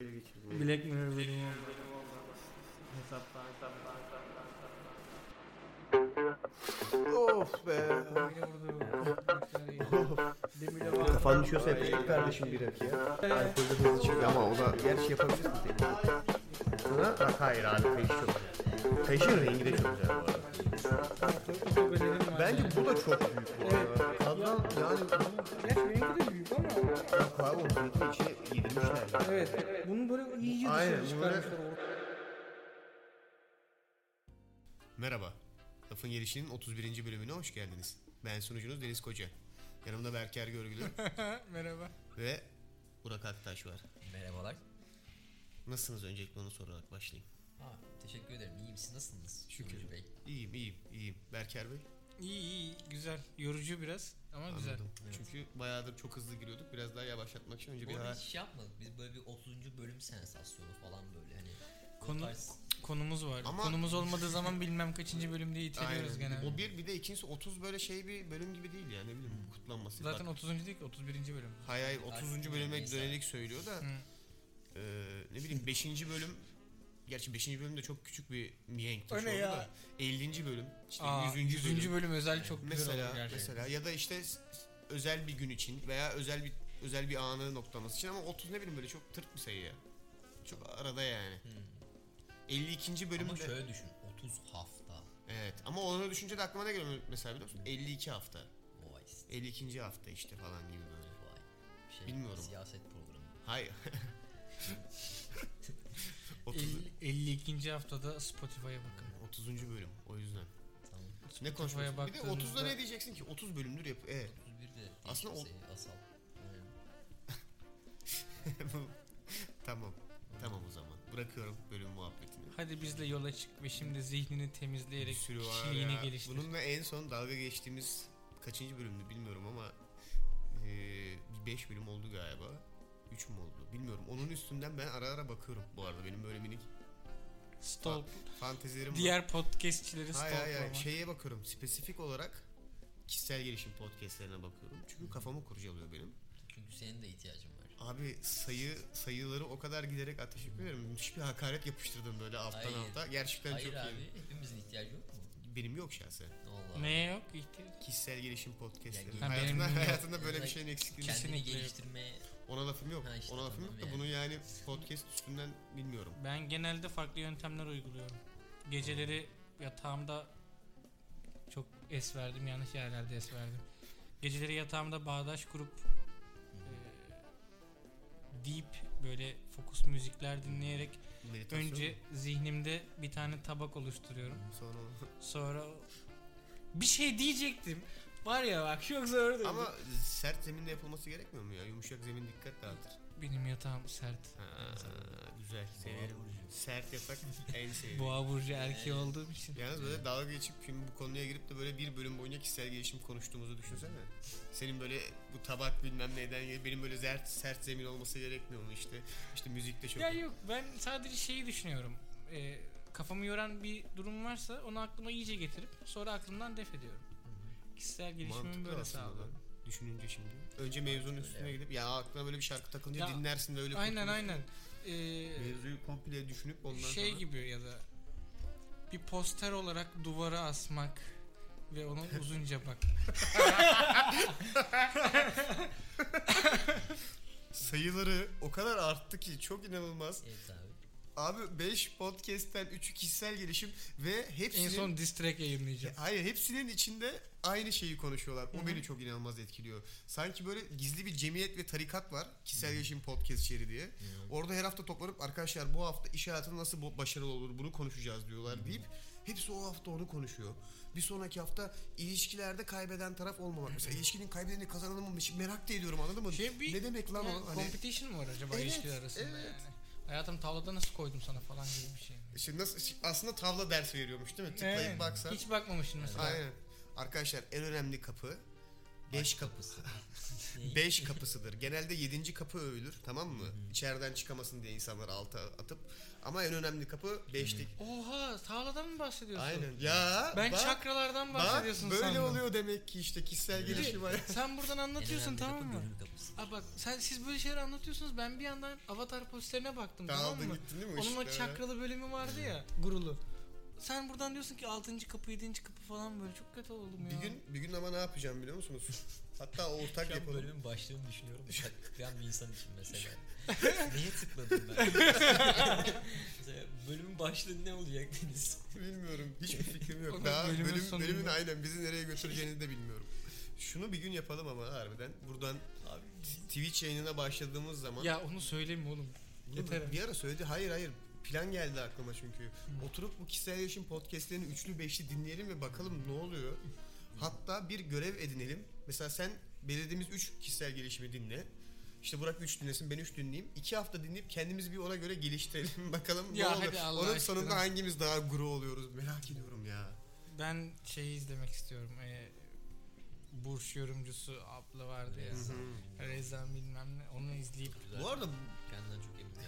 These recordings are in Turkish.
Black Mirror bölümü oldu. Hesaptan hesaptan Of be. Kafan düşüyorsa yapıştır kardeşim bir rakıya. Alkolde hızlı çık ama o da gerçi yapabilirsin tek. Bak hayır abi kayış çok güzel. Kayışın rengi de çok güzel bu arada. Bence bu da çok büyük bu arada. Taddan yani Gerçi benimki de büyük ama. yok abi onun zeytin içine yedirmişler. ya. Evet. Bunu böyle iyice Aynen, dışarı bunu böyle- çıkarmışlar. Merhaba. Lafın Gelişi'nin 31. bölümüne hoş geldiniz. Ben sunucunuz Deniz Koca. Yanımda Berker Görgülü Merhaba. ve Burak Aktaş var. Merhabalar. Nasılsınız öncelikle onu sorarak başlayayım. Ha, teşekkür ederim. İyiyim. Siz nasılsınız? Şükür. Bey. İyiyim iyiyim iyiyim. Berker Bey? İyi iyi güzel. Yorucu biraz ama güzel. Anladım. Evet. Çünkü bayağıdır çok hızlı giriyorduk. Biraz daha yavaşlatmak için önce Bu bir ara... hiç şey yapmadık. Biz böyle bir 30. bölüm sensasyonu falan böyle hani. Konu- tarz- Konumuz var. Ama- Konumuz olmadığı zaman bilmem kaçıncı bölüm diye iteliyoruz Aynen. genelde. O bir bir de ikincisi 30 böyle şey bir bölüm gibi değil ya ne bileyim kutlanması. Zaten Bak, 30. değil ki 31. bölüm. hayır hayır 30. Artık bölüme dönelik söylüyor da Hı. E, ne bileyim 5. bölüm Gerçi 5. bölüm de çok küçük bir mihenk taşı oldu ya? da 50. bölüm işte Aa, 100. 100. bölüm. bölüm özel çok güzel mesela gerçekten. mesela ya da işte özel bir gün için veya özel bir özel bir anı noktaması için ama 30 ne bileyim böyle çok tırt bir sayı ya. Çok arada yani. Hmm. 52. bölümde Ama şöyle düşün. 30 hafta. Evet ama onu düşünce de aklıma ne geliyor mesela biliyor musun? 52 hafta. Vay. 52. hafta işte falan gibi böyle. Vay. Şey, Bilmiyorum. Siyaset programı. Hayır. 30, 50 52. haftada Spotify'a bakın. 30. bölüm o yüzden. Tamam. Ne konuşuyorsun? Bir de 30'da baktığınızda- ne diyeceksin ki? 30 bölümdür yap. Evet. 31 de Aslında o- sayı, asal. Aynen. tamam. Tamam o zaman. Bırakıyorum bölüm muhabbetini. Hadi bizle yola çık ve şimdi zihnini temizleyerek sürü var kişiliğini ya. geliştir. Bununla en son dalga geçtiğimiz kaçıncı bölümdü bilmiyorum ama eee, bir 5 bölüm oldu galiba. 3 mü oldu bilmiyorum. Onun üstünden ben ara ara bakıyorum bu arada benim böyle minik Stalk. fantezilerim var. Diğer podcastçileri Hayır hayır hayır. şeye bakıyorum spesifik olarak kişisel gelişim podcastlerine bakıyorum. Çünkü kafamı kurcalıyor benim. Çünkü senin de ihtiyacın var. Abi sayı sayıları o kadar giderek ateş ediyorum. Müthiş bir hakaret yapıştırdım böyle alttan Hayır. alta. Gerçekten Hayır çok abi. iyi. Hepimizin ihtiyacı yok mu? Benim yok şahsen. Allah. Neye yok ihtiyaç? Kişisel gelişim podcastleri. Ya, hayatında, hayatında böyle bir şeyin eksikliğini Kendini geliştirmeye Ona lafım yok. Ha işte, Ona lafım tamam yok da yani. bunu yani podcast üstünden bilmiyorum. Ben genelde farklı yöntemler uyguluyorum. Geceleri yatağımda çok es verdim, yanlış yerlerde es verdim. Geceleri yatağımda bağdaş kurup e, deep böyle fokus müzikler dinleyerek Meditasyon önce mu? zihnimde bir tane tabak oluşturuyorum. sonra Sonra bir şey diyecektim. Var ya bak çok zor değil. ama sert zeminde yapılması gerekmiyor mu ya? Yumuşak zemin dikkat dağıtır. benim yatağım sert. Ha, güzel severim. Sert yatak en sevdiğim. Boğa burcu erkeği olduğum için. Yalnız böyle dalga geçip şimdi bu konuya girip de böyle bir bölüm boyunca kişisel gelişim konuştuğumuzu düşünsene. Senin böyle bu tabak bilmem neyden benim böyle sert sert zemin olması gerekmiyor mu işte? İşte müzikte çok Ya yok ben sadece şeyi düşünüyorum. Ee, kafamı yoran bir durum varsa onu aklıma iyice getirip sonra aklımdan def ediyorum. Kişisel gelişimimi mantıklı böyle lan, Düşününce şimdi. Önce mevzunun üstüne gidip ya aklına böyle bir şarkı takılınca Ya, dinlersin de öyle Aynen aynen. Ee, Mevzuyu komple düşünüp ondan şey sonra gibi ya da bir poster olarak duvara asmak ve onu uzunca bak. sayıları o kadar arttı ki çok inanılmaz. Evet abi. Abi 5 podcast'ten 3'ü kişisel gelişim ve hepsinin En son diss track yayınlayacağım. Hayır hepsinin içinde aynı şeyi konuşuyorlar. O Hı hı. beni çok inanılmaz etkiliyor. Sanki böyle gizli bir cemiyet ve tarikat var. Kişisel gelişim podcast şeri diye. Orada her hafta toplanıp arkadaşlar bu hafta iş hayatında nasıl başarılı olur bunu konuşacağız diyorlar deyip hepsi o hafta onu konuşuyor. Bir sonraki hafta ilişkilerde kaybeden taraf olmamak. Mesela ilişkinin kaybedeni kazananı mı merak da ediyorum anladın mı? Şey bir- ne demek lan Yani o? Hani, competition mı var acaba Evet, ilişkiler arasında evet. yani? Hayatım tavlada nasıl koydum sana falan gibi bir şey. mi? işte nasıl, aslında tavla ders veriyormuş değil mi? Tıklayıp Evet. baksan. Hiç bakmamışsın mesela. Aynen. Arkadaşlar en önemli kapı kapı. kapısı. Ne? Beş kapısıdır. Genelde yedinci kapı övülür tamam mı? İçeriden çıkamasın diye insanlar alta atıp. Ama en önemli kapı beşlik. Oha sağladan mı bahsediyorsun? Aynen. Ya Ben bak, çakralardan bak, bahsediyorsun böyle sandım. oluyor demek ki işte kişisel gelişim. Sen buradan anlatıyorsun tamam mı? Aa bak sen siz böyle şeyler anlatıyorsunuz ben bir yandan avatar posterine baktım tamam Dağıldın mı? gittin değil mi? Onun o ışıklara? çakralı bölümü vardı ya gurulu. Sen buradan diyorsun ki 6. kapı 7. kapı falan böyle çok kötü oldum ya. Bir gün bir gün ama ne yapacağım biliyor musunuz? Hatta ortak Şu an yapalım. bölümün başlığını düşünüyorum. Tıklayan bir insan için mesela. Neye tıkladım ben? bölümün başlığı ne olacak Deniz? Bilmiyorum. Hiçbir fikrim yok. O da Daha bölümün bölüm, sonunda. bölümün aynen bizi nereye götüreceğini de bilmiyorum. Şunu bir gün yapalım ama harbiden. Buradan Abi Twitch yayınına başladığımız zaman Ya onu söyleme oğlum. Bunu Yeter. bir ara söyledi. Hayır hayır. Plan geldi aklıma çünkü. Oturup bu kişisel gelişim podcastlerini üçlü beşli dinleyelim ve bakalım ne oluyor. Hatta bir görev edinelim. Mesela sen belirlediğimiz üç kişisel gelişimi dinle. İşte Burak 3 dinlesin ben 3 dinleyeyim. 2 hafta dinleyip kendimizi bir ona göre geliştirelim. Bakalım Ya ne hadi Allah Onun aşkına. sonunda hangimiz daha guru oluyoruz merak ediyorum ya. Ben şeyi izlemek istiyorum. Ee, Burç yorumcusu abla vardı ya. Rezan bilmem ne. Onu izleyip. Bu arada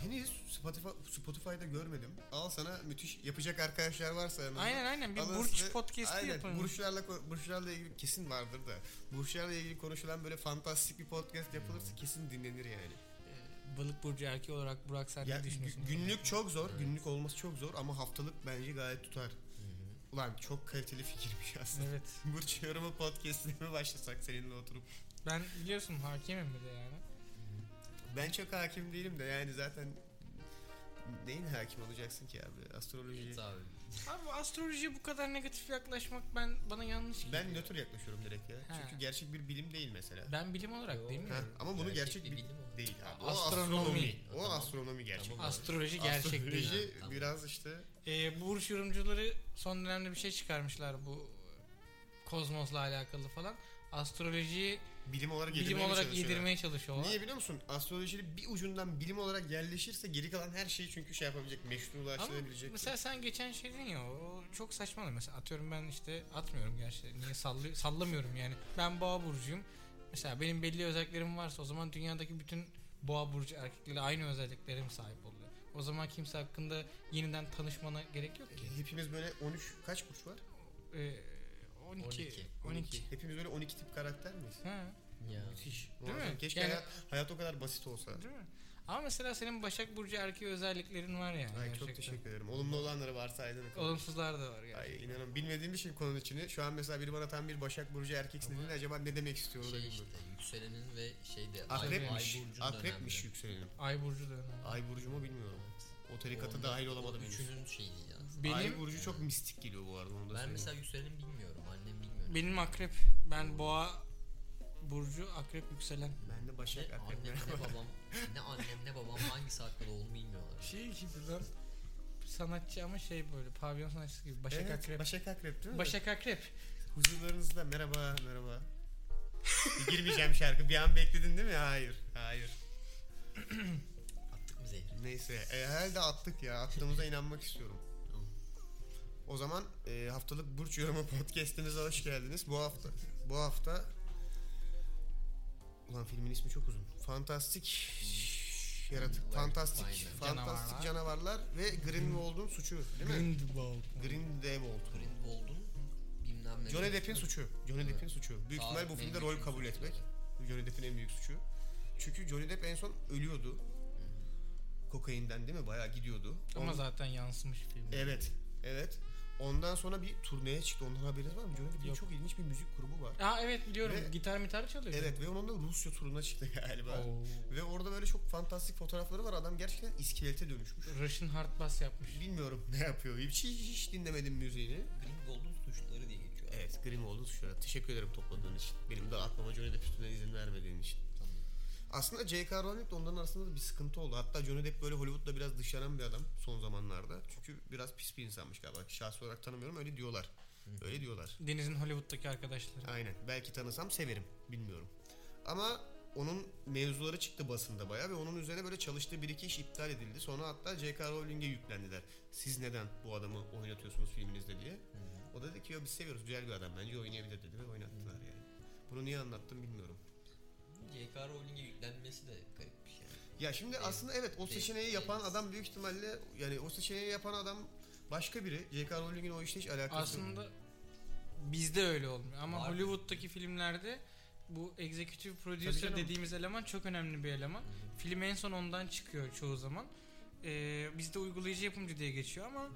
henüz Spotify, Spotify'da görmedim. Al sana müthiş yapacak arkadaşlar varsa yanında. Aynen aynen bir Alın burç size- podcast'i aynen, yapalım. Burçlarla, burçlarla ilgili kesin vardır da. Burçlarla ilgili konuşulan böyle fantastik bir podcast yapılırsa kesin dinlenir yani. Ee, Balık burcu erkeği olarak Burak sen Ya, ne düşünüyorsun? gü- günlük çok zor. Evet. Günlük olması çok zor ama haftalık bence gayet tutar. Hı hı. Ulan çok kaliteli fikirmiş aslında. Evet. Burç yorumu podcastine mi başlasak seninle oturup? Ben biliyorsun hakemim bir de yani. Ben çok hakim değilim de yani zaten neyin hakim olacaksın ki abi? Astroloji. Evet abi. Abi astrolojiye bu kadar negatif yaklaşmak ben bana yanlış geliyor. Ben nötr yaklaşıyorum direkt ya. Ha. Çünkü gerçek bir bilim değil mesela. Ben bilim olarak değil mi? Ha, ama bunu gerçek, bir bir bilim o. değil abi. O Astronomi. astronomi. O Tamam. astronomi gerçek. Tamam. Astroloji gerçek değil. Astroloji Tamam. biraz işte Ee, burç yorumcuları son dönemde bir şey çıkarmışlar bu kozmosla alakalı falan. Astrolojiyi bilim olarak bilim yedirmeye olarak çalışıyorlar? yedirmeye çalışıyorlar. Niye biliyor musun? Astrolojinin bir ucundan bilim olarak yerleşirse geri kalan her şey çünkü şey yapabilecek, meşrulaştırabilecek. mesela sen geçen şey dedin ya o çok saçma mesela atıyorum ben işte atmıyorum gerçi niye sallıyor, sallamıyorum yani ben boğa burcuyum mesela benim belli özelliklerim varsa o zaman dünyadaki bütün boğa burcu erkekleri aynı özelliklere mi sahip oluyor o zaman kimse hakkında yeniden tanışmana gerek yok ki Hepimiz böyle 13 kaç burç var? ee, 12 12, 12. Hepimiz böyle 12 tip karakter miyiz? Ha, Ya. Müthiş. Değil Muazzam. mi? Keşke Yani- hayat, hayat o kadar basit olsa. değil mi? Ama mesela senin Başak Burcu erkeği özelliklerin var yani. Ay çok gerçekten. teşekkür ederim. Olumlu olanları varsa aydınlık. olsun. Olumsuzlar da var yani. Ay inanın bilmediğim bir şey konunun içini. Şu an mesela biri bana tam bir Başak Burcu erkeksin dediğinde acaba ne demek istiyor onu da Şey işte bilmiyorum. yükselenin ve şeyde Akrepmiş. Akrepmiş yükselenim. Ay Burcu da önemli. Ay burcumu bilmiyorum. O tarikata dahil olamadım henüz. Üçünün şeyi ya. Benim Ay burcu çok mistik geliyor bu arada onu da Ben söyleyeyim. mesela yükselenin bilmiyorum. Annem bilmiyor. Benim akrep. Ben boğa burcu akrep yükselen. Ben de ne Başak annem akrep. ne babam ne annem ne babam hangi saatte doğduğunu bilmiyorlar. Şey gibi lan. Sanatçı ama şey böyle pavyon sanatçısı gibi. Başak Evet, akrep. Başak akrep değil mi? Başak akrep. Huzurlarınızda merhaba merhaba. Bir Girmeyeceğim şarkı. Bir an bekledin değil mi? Hayır. Hayır. Attık mı zehri? Neyse. E, herhalde attık ya. Attığımıza inanmak istiyorum. O zaman e, haftalık Burç Yorumu podcast'imize hoş geldiniz. Bu hafta bu hafta Ulan filmin ismi çok uzun. Fantastik yaratık, Aynen. fantastik, Canavarlar. fantastik canavarlar ve Grindelwald'un suçu, değil mi? Grindelwald. Grindelwald. Grindelwald'un bilmem ne. Johnny Depp'in suçu. Johnny. Depp'in suçu. Büyük ihtimal bu filmde rol kabul etmek. Johnny Depp'in en büyük suçu. Çünkü Johnny Depp en son ölüyordu. Kokainden değil mi? Bayağı gidiyordu. Ama On- zaten yansımış film. Evet. Evet. Ondan sonra bir turneye çıktı. Ondan haberiniz var mı? Johnny Depp'in Yok. çok ilginç bir müzik grubu var. Aa evet biliyorum. Ve- gitar mitar çalıyor. Evet ve onun da Rusya turuna çıktı galiba. Oo. Ve orada böyle çok fantastik fotoğrafları var. Adam gerçekten iskelete dönüşmüş. Russian hard bass yapmış. Bilmiyorum ne yapıyor. Hiç, hiç, hiç dinlemedim müziğini. Grindelwald'un suçları diye geçiyor. Evet Grimwald'un suçları. Teşekkür ederim topladığın için. Benim de atmama Johnny Depp üstüne izin vermediğin için. Aslında J.K. Rowling de onların arasında da bir sıkıntı oldu. Hatta Johnny Depp böyle Hollywood'da biraz dışlanan bir adam son zamanlarda. Çünkü biraz pis bir insanmış galiba. Şahsi olarak tanımıyorum öyle diyorlar. Öyle diyorlar. Deniz'in Hollywood'daki arkadaşları. Aynen. Belki tanısam severim. Bilmiyorum. Ama onun mevzuları çıktı basında bayağı ve onun üzerine böyle çalıştığı bir iki iş iptal edildi. Sonra hatta J.K. Rowling'e yüklendiler. Siz neden bu adamı oynatıyorsunuz filminizde diye. O da dedi ki "Yo, biz seviyoruz güzel bir adam bence oynayabilir dedi ve oynattılar yani. Bunu niye anlattım bilmiyorum. J.K. Rowling'e yüklenmesi de garip bir şey. Ya şimdi Değil. aslında evet o Değil. seçeneği yapan Değil. adam büyük ihtimalle yani o seçeneği yapan adam başka biri. J.K. Rowling'in o işle hiç alakası yok. Aslında bizde öyle olmuyor ama Var. Hollywood'daki filmlerde bu executive producer dediğimiz eleman çok önemli bir eleman. Film en son ondan çıkıyor çoğu zaman. Ee, bizde uygulayıcı yapımcı diye geçiyor ama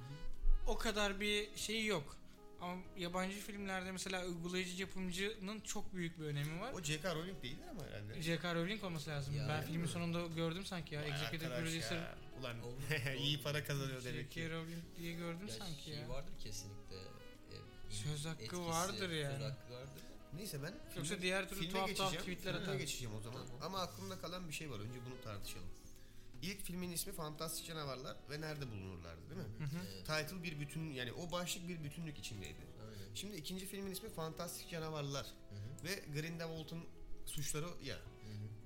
o kadar bir şeyi yok. Ama yabancı filmlerde mesela uygulayıcı yapımcının çok büyük bir önemi var. O J.K. Rowling değildir ama herhalde. J.K. Rowling olması lazım. Ya, ben filmin mi? sonunda gördüm sanki ya. Vay Executive arkadaş producer ya. Ulan iyi para kazanıyor demek J.K. ki. Rowling diye gördüm Ya sanki şey ya. vardır kesinlikle. E, Söz hakkı etkisi, vardır yani. Söz hakkı vardır. Neyse ben Yoksa filme- diğer türlü filme tuhaf tuhaf geçeceğim. tweetler Filme atar. geçeceğim o zaman. Tamam. Ama aklımda kalan bir şey var. Önce bunu tartışalım. İlk filmin ismi Fantastik Canavarlar ve Nerede Bulunurlardı değil mi? Hı hı. Evet, Title bir bütün yani o başlık bir bütünlük içindeydi. aynen. Şimdi ikinci filmin ismi Fantastik Canavarlar Hı hı, ve hı Grindelwald'un suçları ya. hı.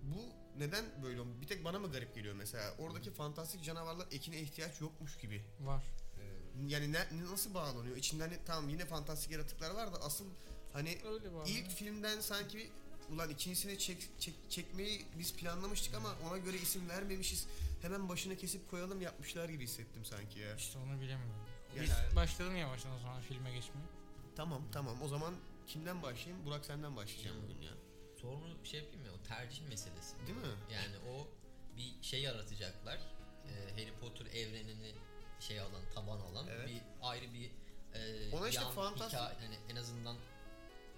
Bu neden böyle olmuş? Bir tek bana mı garip geliyor mesela? Oradaki fantastik canavarlar ekine ihtiyaç yokmuş gibi. Var. Evet. Yani ne, nasıl bağlanıyor? İçinde hani tamam yine fantastik yaratıklar var da asıl hani ilk filmden sanki ulan ikincisini çek, çek, çekmeyi biz planlamıştık ama ona göre isim vermemişiz. Hemen başını kesip koyalım yapmışlar gibi hissettim sanki ya. İşte onu bilemiyorum. Yani- Biz başladım yavaştan o zaman filme geçmeye. Tamam tamam o zaman kimden başlayayım? Burak senden başlayacağım bugün ya. Sorunu şey yapayım ya o tercih meselesi. Değil mi? Yani o bir şey yaratacaklar. Ee, Harry Potter evrenini şey alan, taban alan Evet. bir ayrı bir e, Ona işte yan fantastik- hikaye yani en azından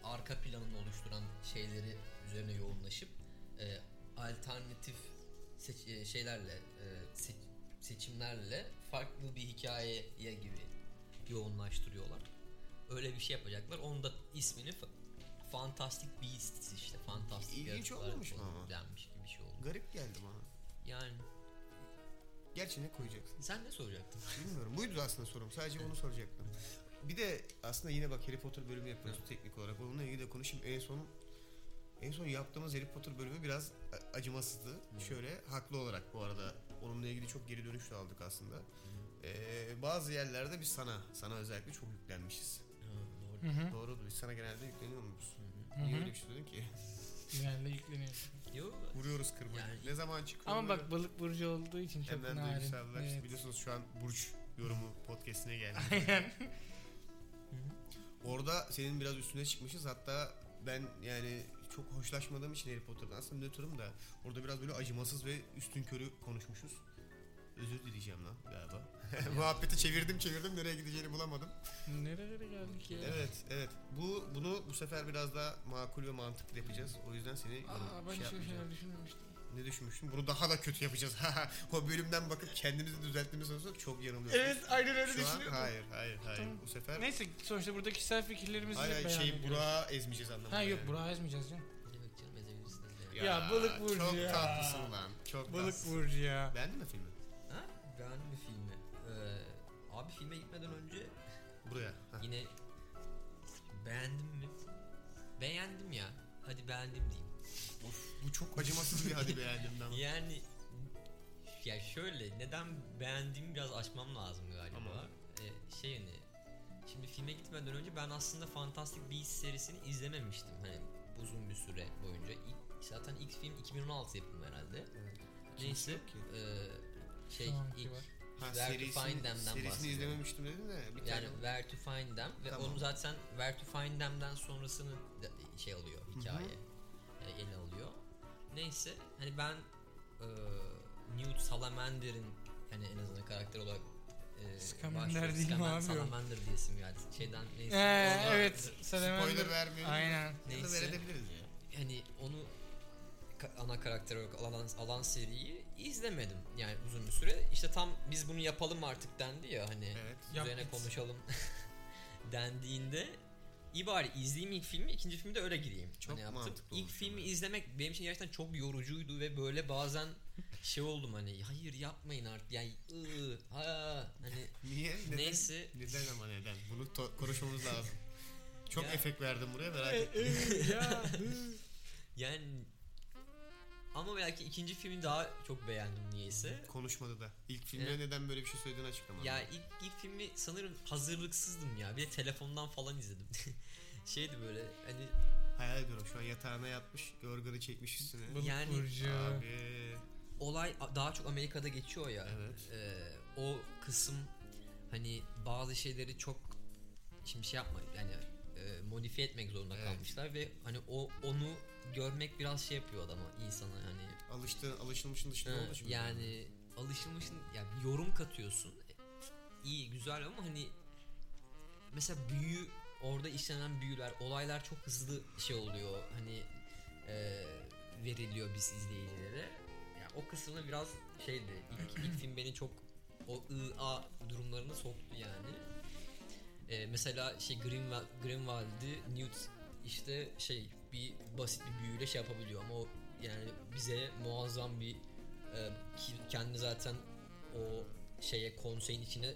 arka planını oluşturan şeyleri üzerine yoğunlaşıp e, alternatif seç- e, şeylerle e, se- seçimlerle farklı bir hikayeye gibi yoğunlaştırıyorlar. Öyle bir şey yapacaklar. Onun da ismini fa- Fantastic Beasts işte. Fantastic İlginç olmamış mı ama? denmiş gibi bir şey oldu. Garip geldi bana. Yani Gerçi ne koyacaksın? sen ne soracaktın? Bilmiyorum. Buydu aslında sorum. Sadece onu soracaktım. Bir de aslında yine bak Harry Potter bölümü yapıyoruz teknik olarak. Onunla ilgili de konuşayım. En son en son yaptığımız Harry Potter bölümü biraz a- acımasızdı. Şöyle haklı olarak bu arada onunla ilgili çok geri dönüş de aldık aslında. Ee, bazı yerlerde biz sana, sana özellikle çok yüklenmişiz. Ha, doğru. Hı hı. Doğrudur. Biz sana genelde yükleniyor muyuz? Hı Niye öyle bir şey dedin ki? Genelde yükleniyor. Yo, Vuruyoruz kırmayı. Yani- ne zaman çıkıyor? Ama bak balık burcu olduğu için çok Hemen narin. duygusallar. Evet. Biliyorsunuz şu an Burç yorumu podcastine geldi. Aynen. Orada senin biraz üstüne çıkmışız. Hatta ben yani çok hoşlaşmadığım için Harry Potter'dan aslında nötrüm da orada biraz böyle acımasız ve üstün körü konuşmuşuz. Özür dileyeceğim lan galiba. Muhabbeti çevirdim çevirdim nereye gideceğini bulamadım. Nerelere geldik ya? Evet evet. Bu bunu bu sefer biraz daha makul ve mantıklı yapacağız. O yüzden seni Aa ben şey öyle yapmayacağım. düşünmemiştim. Ne düşünmüştüm? Bunu daha da kötü yapacağız. o bölümden bakıp kendimizi düzelttiğimiz sonra çok yanılıyorsunuz. Evet aynen öyle Şu an düşünüyorum. hayır hayır hayır. Tamam. Bu sefer Neyse sonuçta burada kişisel fikirlerimizi hayır, hayır, beyan şey ediyoruz. Burak'ı ezmeyeceğiz anlamında. Ha yok yani. Burak'ı ezmeyeceğiz canım. demek canım. Ya, Ya, balık burcu çok ya. tatlısın lan. Çok Balık tatlısın. burcu ya. Beğendin mi filmi? Ha? Beğendim mi filmi? Ee, abi filme gitmeden önce Buraya. Ha. yine beğendim mi? Beğendim ya. Hadi beğendim diyeyim. Bu çok acımasız bir hadi beğendim lan. Yani ya şöyle neden beğendiğimi biraz açmam lazım galiba. Tamam. Ee, şey hani şimdi filme gitmeden önce ben aslında Fantastic Beasts serisini izlememiştim hani uzun bir süre boyunca. İlk, zaten ilk film 2016 yapımı herhalde. Neyse yok ki. e, şey ilk var. Ha, Where to serisini, Find Them'den serisini izlememiştim dedin de. Bir yani tane- Where to Find Them ve Tamam. onu zaten Where to Find Them'den sonrasını şey alıyor hikaye e, ele. Neyse hani ben e, Newt Salamander'in hani en azından karakter olarak e, Scamander değil mi Scaman- abi o? Salamander diye isim geldi. Şeyden neyse. Ee, evet. Salamander. Spoiler vermiyorum. Aynen. Ya da Neyse. verebiliriz ya. hani onu ka- ana karakter olarak alan, alan seriyi izlemedim yani uzun bir süre. İşte tam biz bunu yapalım artık dendi ya hani Evet. Yap üzerine git. konuşalım dendiğinde iyi bari izleyeyim ilk filmi ikinci filmde öyle gireyim. Çok hani yaptım. mantıklı İlk filmi ama. izlemek benim için gerçekten çok yorucuydu ve böyle bazen şey oldum hani hayır yapmayın artık yani ıı, ha hani Niye? Neden? Neyse. Neden ama neden? Bunu to- konuşmamız lazım. Çok Ya. efekt verdim buraya merak Ee, ettim. e, ya. yani ama belki ikinci filmi daha çok beğendim niyeyse. Konuşmadı da. İlk filmde Evet. neden böyle bir şey söylediğini açıklamadı. Ya ilk, ilk filmi sanırım hazırlıksızdım ya. Bir de telefondan falan izledim. Şeydi böyle hani hayal ediyorum şu an yatağına yatmış yorganı çekmiş üstüne. Balık Yani- burcu. Abi. olay daha çok Amerika'da geçiyor ya. Evet. Ee, o kısım hani bazı şeyleri çok şimdi şey yapma yani e, modifiye etmek zorunda Evet. kalmışlar ve hani o onu görmek biraz şey yapıyor adama insana hani Alıştı, alışılmışın dışında olduğu için. yani alışılmışın yani yorum katıyorsun. İyi güzel ama hani mesela büyü orada işlenen büyüler olaylar çok hızlı şey oluyor. Hani e, veriliyor biz izleyicilere. Yani o kısmı biraz şeydi ilk, ilk film beni çok o ı-a durumlarına soktu yani. E, mesela şey Greenwald, Greenwald'i Newt işte şey bir basit bir büyüyle şey yapabiliyor ama o yani bize muazzam bir e, kendi zaten o şeye konseyin içine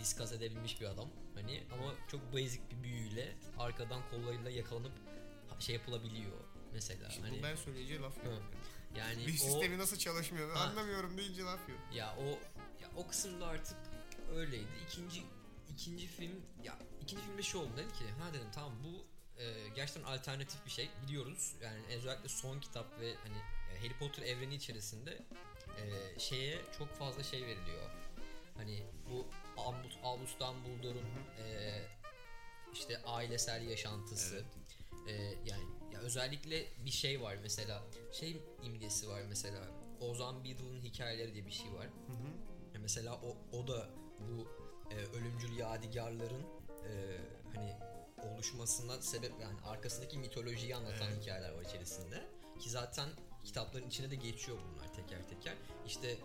diskas edebilmiş bir adam hani ama çok basic bir büyüyle arkadan kollarıyla yakalanıp şey yapılabiliyor mesela Şimdi hani bu ben söyleyince laf yok. Yani Bir o sistemi nasıl çalışmıyor Ha. anlamıyorum deyince laf yok. ya o ya o kısımda artık öyleydi. İkinci ikinci film ya ikinci filmde şu oldu dedim ki ha dedim tamam bu e, gerçekten alternatif bir şey biliyoruz. Yani özellikle son kitap ve hani e, Harry Potter evreni içerisinde e, şeye çok fazla şey veriliyor. Hani bu Albus Dumbledore'un e, işte ailesel yaşantısı. E, yani ya özellikle bir şey var mesela şey imgesi var mesela Ozan Beadle'ın hikayeleri diye bir şey var. Hı hı. Ya Mesela o, o da bu e, ölümcül yadigarların e, hani oluşmasına sebep yani arkasındaki mitolojiyi anlatan Evet. hikayeler var içerisinde. Ki zaten kitapların içine de geçiyor bunlar teker teker. İşte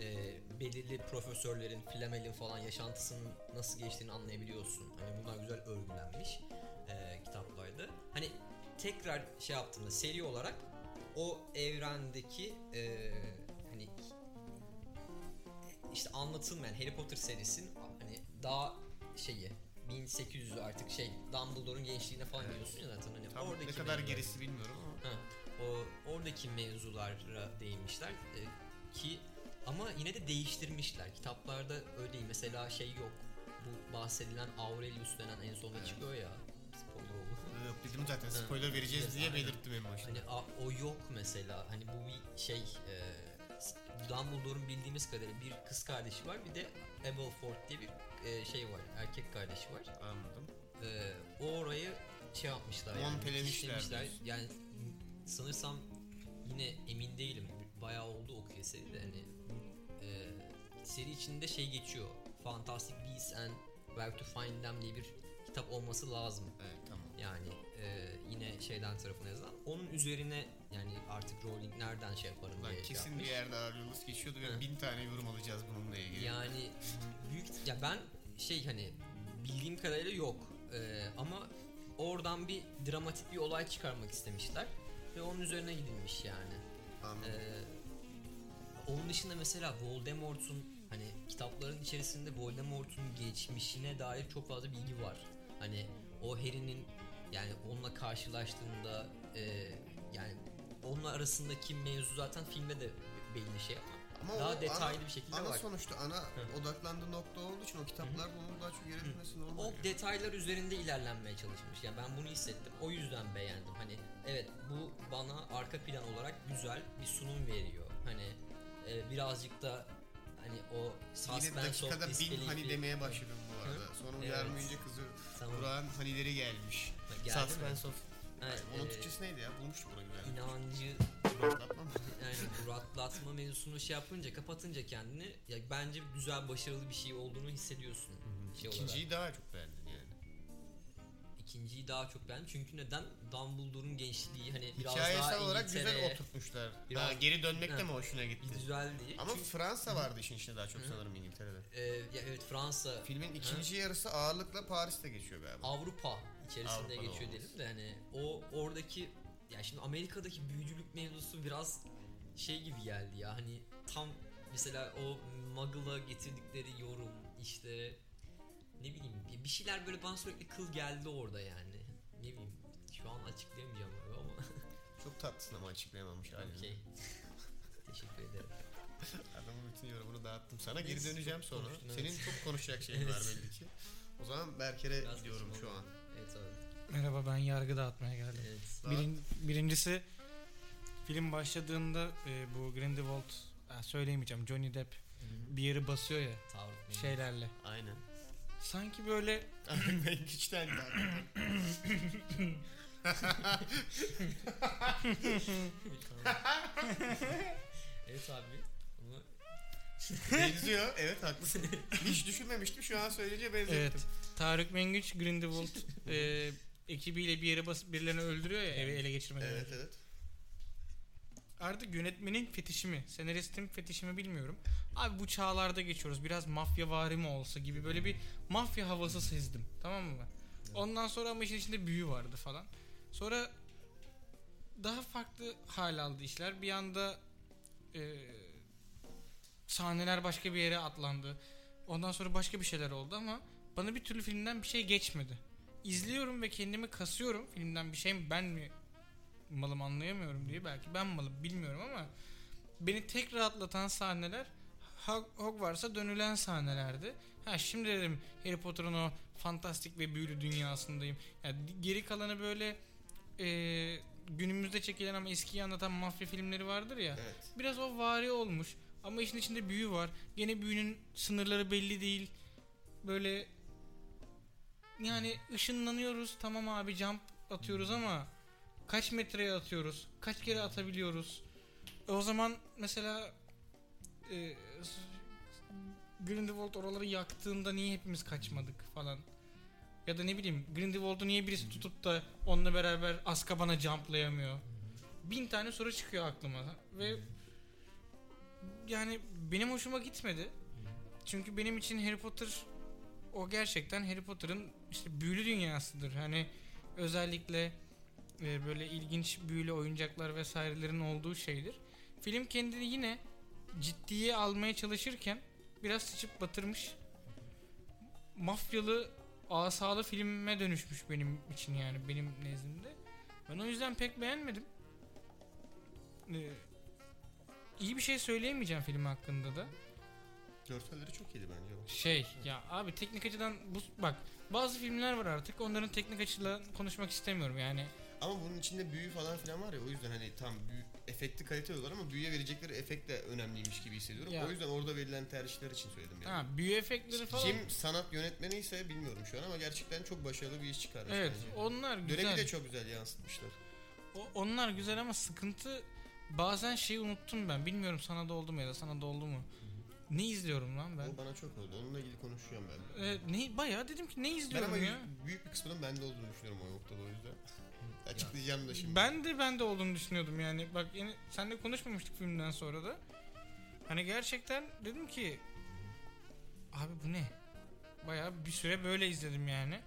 e, belirli profesörlerin, Flamel'in falan yaşantısının nasıl geçtiğini anlayabiliyorsun. Hani bunlar güzel örgülenmiş e, kitaplarda. Hani tekrar şey yaptığında seri olarak o evrendeki e, hani işte anlatılmayan Harry Potter serisinin hani daha şeyi 1800'ü artık şey Dumbledore'un gençliğine falan Evet. geliyorsun ya zaten hani Tam oradaki ne kadar mevzular- gerisi bilmiyorum ama. Ha, o oradaki mevzulara değinmişler E, ki ama yine de değiştirmişler. Kitaplarda öyle değil. Mesela şey yok. Bu bahsedilen Aurelius denen en sonunda Evet. çıkıyor ya. Spoiler oldu. Yok dedim zaten spoiler vereceğiz diye belirttim en başta. Hani a- o yok mesela. Hani bu bir şey e, Dumbledore'un bildiğimiz kadarıyla bir kız kardeşi var. Bir de Aberforth diye bir e, şey var. Erkek kardeşi var. Anladım. Ee, o orayı şey yapmışlar yani Montelemişler diyorsun. Yani sanırsam yine emin değilim. Bayağı oldu o seri de hani e, seri içinde şey geçiyor. Fantastic Beasts and Where to Find Them diye bir kitap olması lazım. Evet tamam. Yani e, yine şeyden tarafına yazılan. Onun üzerine yani artık Rowling nereden şey yaparım Lan diye şey kesin bir yapmış. yerde ağırlığımız geçiyordu ve bin tane yorum alacağız bununla ilgili. Yani büyük ya ben şey hani bildiğim kadarıyla yok Ee, ama oradan bir dramatik bir olay çıkarmak istemişler ve onun üzerine gidilmiş yani. Anladım. Ee, onun dışında mesela Voldemort'un hani kitapların içerisinde Voldemort'un geçmişine dair çok fazla bilgi var. Hani o Harry'nin yani onunla karşılaştığında e, yani onunla arasındaki mevzu zaten filmde de belli şey ama Ama daha o detaylı ana, bir şekilde ana var. sonuçta ana odaklandığı nokta olduğu için o kitaplarda onun daha çok yer edilmesi normal. O yani. detaylar üzerinde ilerlenmeye çalışmış. Yani ben bunu hissettim. O yüzden beğendim. Hani evet bu bana arka plan olarak güzel bir sunum veriyor. Hani e, birazcık da hani o suspense of dakikada bin hani demeye başladım bu arada. Sonra Evet. uyarmayınca kızı Tamam. Burak'ın hanileri gelmiş. Geldi? Suspense of. Evet, Onun e, Türkçesi neydi ya? Bulmuştuk onu güzel. inancı Hatırlatma mı? yani duraklatma mevzusunu şey yapınca kapatınca kendini ya bence güzel başarılı bir şey olduğunu hissediyorsun. Şey olarak. İkinciyi daha çok beğendin yani. İkinciyi daha çok beğendim çünkü neden Dumbledore'un gençliği hani biraz Hikayesel daha olarak güzel oturtmuşlar. Biraz- Daha geri dönmek de mi hoşuna gitti? güzeldi. Ama Çünkü- Fransa vardı işin içinde daha çok sanırım İngiltere'de. Ee, ya evet Fransa Filmin ikinci yarısı ağırlıkla Paris'te geçiyor galiba. Avrupa içerisinde Avrupa'da geçiyor olması. diyelim de hani o oradaki ya şimdi Amerika'daki büyücülük mevzusu biraz şey gibi geldi ya hani tam mesela o Muggle'a getirdikleri yorum işte ne bileyim bir- şeyler böyle bana sürekli kıl geldi orada yani ne bileyim şu an açıklayamayacağım ama Çok tatlısın ama açıklayamamış halini. okey teşekkür ederim Adamın bütün yorumunu dağıttım sana. Geri döneceğim sonra. konuştun, evet. Senin çok konuşacak şeyin var belli ki. O zaman Berker'e Biraz gidiyorum şu an. evet abi Merhaba ben yargı dağıtmaya geldim. Evet. Birin, birincisi film başladığında e, bu Grindelwald söyleyemeyeceğim Johnny Depp bir yeri basıyor ya Bey. şeylerle. Aynen. Sanki böyle ben güçten evet abi. Bunu Benziyor. Evet haklısın. Hiç düşünmemiştim. Şu an söyleyince benzettim. evet Tarık Mengüç Grindelwald e, ekibiyle bir yere basıp birilerini öldürüyor ya evi ele geçirmeden Evet önce. evet. Artık yönetmenin fetişi mi, senaristin fetişi mi bilmiyorum. Abi bu çağlarda geçiyoruz. Biraz mafya vari mi olsa gibi böyle bir mafya havası sezdim. Tamam mı? Ondan sonra ama işin içinde büyü vardı falan. Sonra daha farklı hal aldı işler. Bir anda e, sahneler başka bir yere atlandı. Ondan sonra başka bir şeyler oldu ama bana bir türlü filmden bir şey geçmedi. İzliyorum ve kendimi kasıyorum. Filmden bir şey ben mi malım anlayamıyorum diye belki ben malım bilmiyorum ama beni tek rahatlatan sahneler Hog- Hogwarts'a dönülen sahnelerdi. Ha şimdi dedim Harry Potter'ın o fantastik ve büyülü dünyasındayım. Yani geri kalanı böyle e, günümüzde çekilen ama eskiyi anlatan mafya filmleri vardır ya. Evet. Biraz o vari olmuş ama işin içinde büyü var. Gene büyünün sınırları belli değil. Böyle yani ışınlanıyoruz tamam abi jump atıyoruz ama kaç metreye atıyoruz? Kaç kere atabiliyoruz? E o zaman mesela e, Grindelwald oraları yaktığında niye hepimiz kaçmadık falan? Ya da ne bileyim Grindelwald'u niye birisi tutup da onunla beraber Azkaban'a jumplayamıyor? Bin tane soru çıkıyor aklıma ve yani benim hoşuma gitmedi. Çünkü benim için Harry Potter o gerçekten Harry Potter'ın işte büyülü dünyasıdır. Hani özellikle e, böyle ilginç büyülü oyuncaklar vesairelerin olduğu şeydir. Film kendini yine ciddiye almaya çalışırken biraz sıçıp batırmış. Mafyalı asalı filme dönüşmüş benim için yani benim nezdimde. Ben o yüzden pek beğenmedim. Ee, iyi bir şey söyleyemeyeceğim film hakkında da. Görselleri çok iyiydi bence. ama. Şey ya abi teknik açıdan bu bak bazı filmler var artık onların teknik açıdan konuşmak istemiyorum yani. Ama bunun içinde büyü falan filan var ya o yüzden hani tam büyü, efekti kalite diyorlar ama büyüye verecekleri efekt de önemliymiş gibi hissediyorum. Ya. O yüzden orada verilen tercihler için söyledim yani. Ha büyü efektleri falan. Kim sanat yönetmeni ise bilmiyorum şu an ama gerçekten çok başarılı bir iş çıkarmış evet bence. onlar güzel. Dönemi de çok güzel yansıtmışlar. O- onlar güzel ama sıkıntı bazen şeyi unuttum ben. Bilmiyorum sana da oldu mu ya da sana da oldu mu? Ne izliyorum lan ben? O bana çok oldu. Onunla ilgili konuşacağım ben. Ee, ne bayağı dedim ki ne Ben izliyorum ama ya? büyük bir kısmının bende olduğunu düşünüyorum o noktada o yüzden. Açıklayacağım da şimdi. Ben de ben de olduğunu düşünüyordum yani. Bak yine senle konuşmamıştık filmden sonra da. Hani gerçekten dedim ki abi bu ne? Bayağı bir süre böyle izledim yani.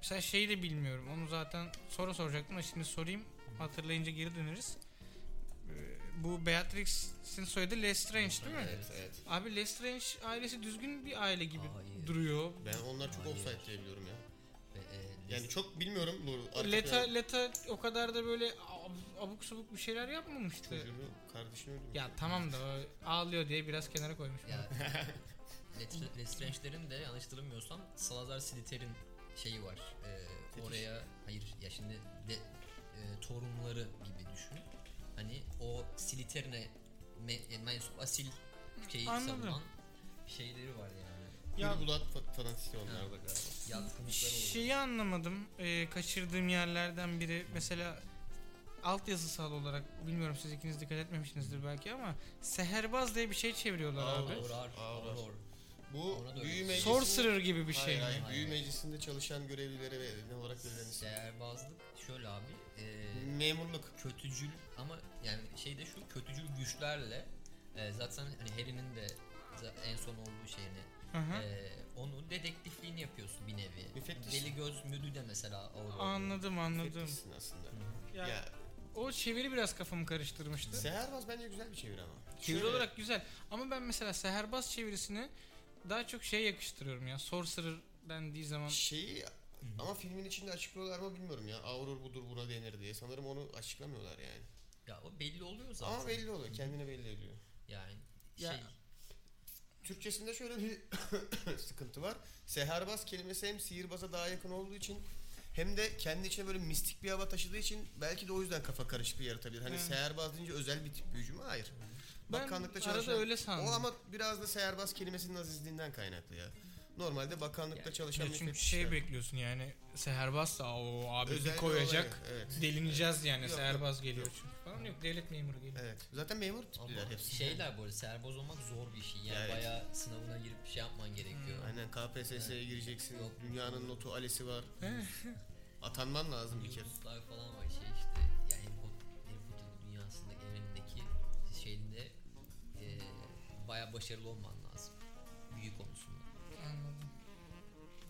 Mesela şeyi de bilmiyorum. Onu zaten sonra soracaktım ama şimdi sorayım. Hatırlayınca geri döneriz. Ee, Bu Beatrix'in soyadı Lestrange değil mi? Evet evet. Abi Lestrange ailesi düzgün bir aile gibi Hayır. duruyor. Ben onlar çok Hayır. offside diye biliyorum ya. Yani çok bilmiyorum bu Leta plan- Leta o kadar da böyle ab- abuk sabuk bir şeyler yapmamıştı. çocuğunu kardeşini öldürmüş. Ya tamam da o ağlıyor diye biraz kenara koymuş. Ya Let- Lestrange'lerin de yanlış hatırlamıyorsam Salazar Slytherin şeyi var. Ee, Fetiş. oraya hayır ya şimdi de e, torunları gibi düşün. Hani o Slytherin'e me- e, mensup asil şeyi Anladım. savunan şeyleri var yani. Ya- Ya Bulat da galiba. Yatkınlıkları. Şeyi anlamadım. Ee, kaçırdığım yerlerden biri mesela altyazısal olarak bilmiyorum siz ikiniz dikkat etmemişsinizdir belki ama seherbaz diye bir şey çeviriyorlar abi. Aurar, Aurar. Bu Ona da büyü öyle. meclisi... Sorcerer gibi bir şey Hayır, hayır, Hayır. büyü meclisinde çalışan görevlilere ve ne olarak verilen. Seherbazlık şöyle abi. E, Memurluk. kötücül ama yani şey de şu kötücül güçlerle e, zaten hani Harry'nin de za- en son olduğu şeyini Hı hı. e, onu dedektifliğini yapıyorsun bir nevi. Müfettiş. Deli göz müdü de mesela Auror. Anladım anladım. Fetişsin aslında. Ya, Ya, o çeviri biraz kafamı karıştırmıştı. Seherbaz bence güzel bir çeviri ama. Çeviri Şöyle, olarak güzel ama ben mesela seherbaz çevirisini daha çok şey yakıştırıyorum ya. Sorcerer dendiği zaman. Şeyi ama filmin içinde açıklıyorlar mı bilmiyorum ya. Auror budur buna denir diye. Sanırım onu açıklamıyorlar yani. Ya o belli oluyor zaten. Ama belli oluyor. Kendine belli ediyor. Yani Ya- şey Türkçesinde şöyle bir sıkıntı var. Seherbaz kelimesi hem sihirbaza daha yakın olduğu için Hem de kendi içine böyle mistik bir hava taşıdığı için belki de o yüzden kafa karışıklığı yaratabilir. Hani Evet. seherbaz deyince özel bir tip büyücü mü? Hayır. Ben Bakanlıkta arada çalışan... öyle sandım. O ama biraz da seherbaz kelimesinin azizliğinden kaynaklı ya. Normalde bakanlıkta Ya- çalışan ya çünkü şey bekliyorsun yani seherbazsa o abi Özel bir koyacak olay, evet. delineceğiz yani Yok, seherbaz yok, geliyor yok. çünkü falan yok devlet memuru geliyor. Evet. Zaten memur tipliler hepsi. şeyler arada serboz olmak zor bir şey. Yani Evet. bayağı sınavına girip şey yapman gerekiyor. Hmm. Aynen KPSS'ye gireceksin. Yok. Dünyanın notu alesi var. Atanman lazım bir kere. Yıldızlar falan var şey işte. Yani Harry dünyasındaki evrenindeki şeyinde e, bayağı başarılı olman lazım. Büyü konusunda.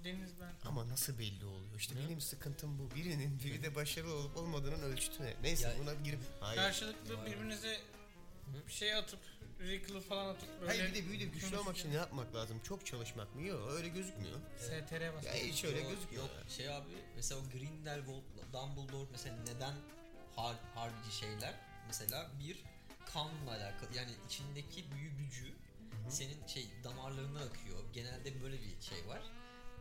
Deniz ben Ama nasıl belli oluyor? İşte Ne? benim sıkıntım bu. Birinin büyüde başarılı olup olmadığının ölçütü ne? Neyse Ya- buna girip... Hayır. karşılıklı Vay. birbirinize bir şey atıp Rick'lı falan atıp böyle Hayır bir de büyüde güçlü olmak için ne yapmak lazım? Çok çalışmak mı? Yok öyle gözükmüyor. STR bas. Ya hiç öyle Yok, gözükmüyor. Yok şey abi mesela o Grindelwald, Dumbledore mesela neden har harbici şeyler? Mesela bir kanla alakalı yani içindeki büyü gücü senin şey damarlarına akıyor. Genelde böyle bir şey var.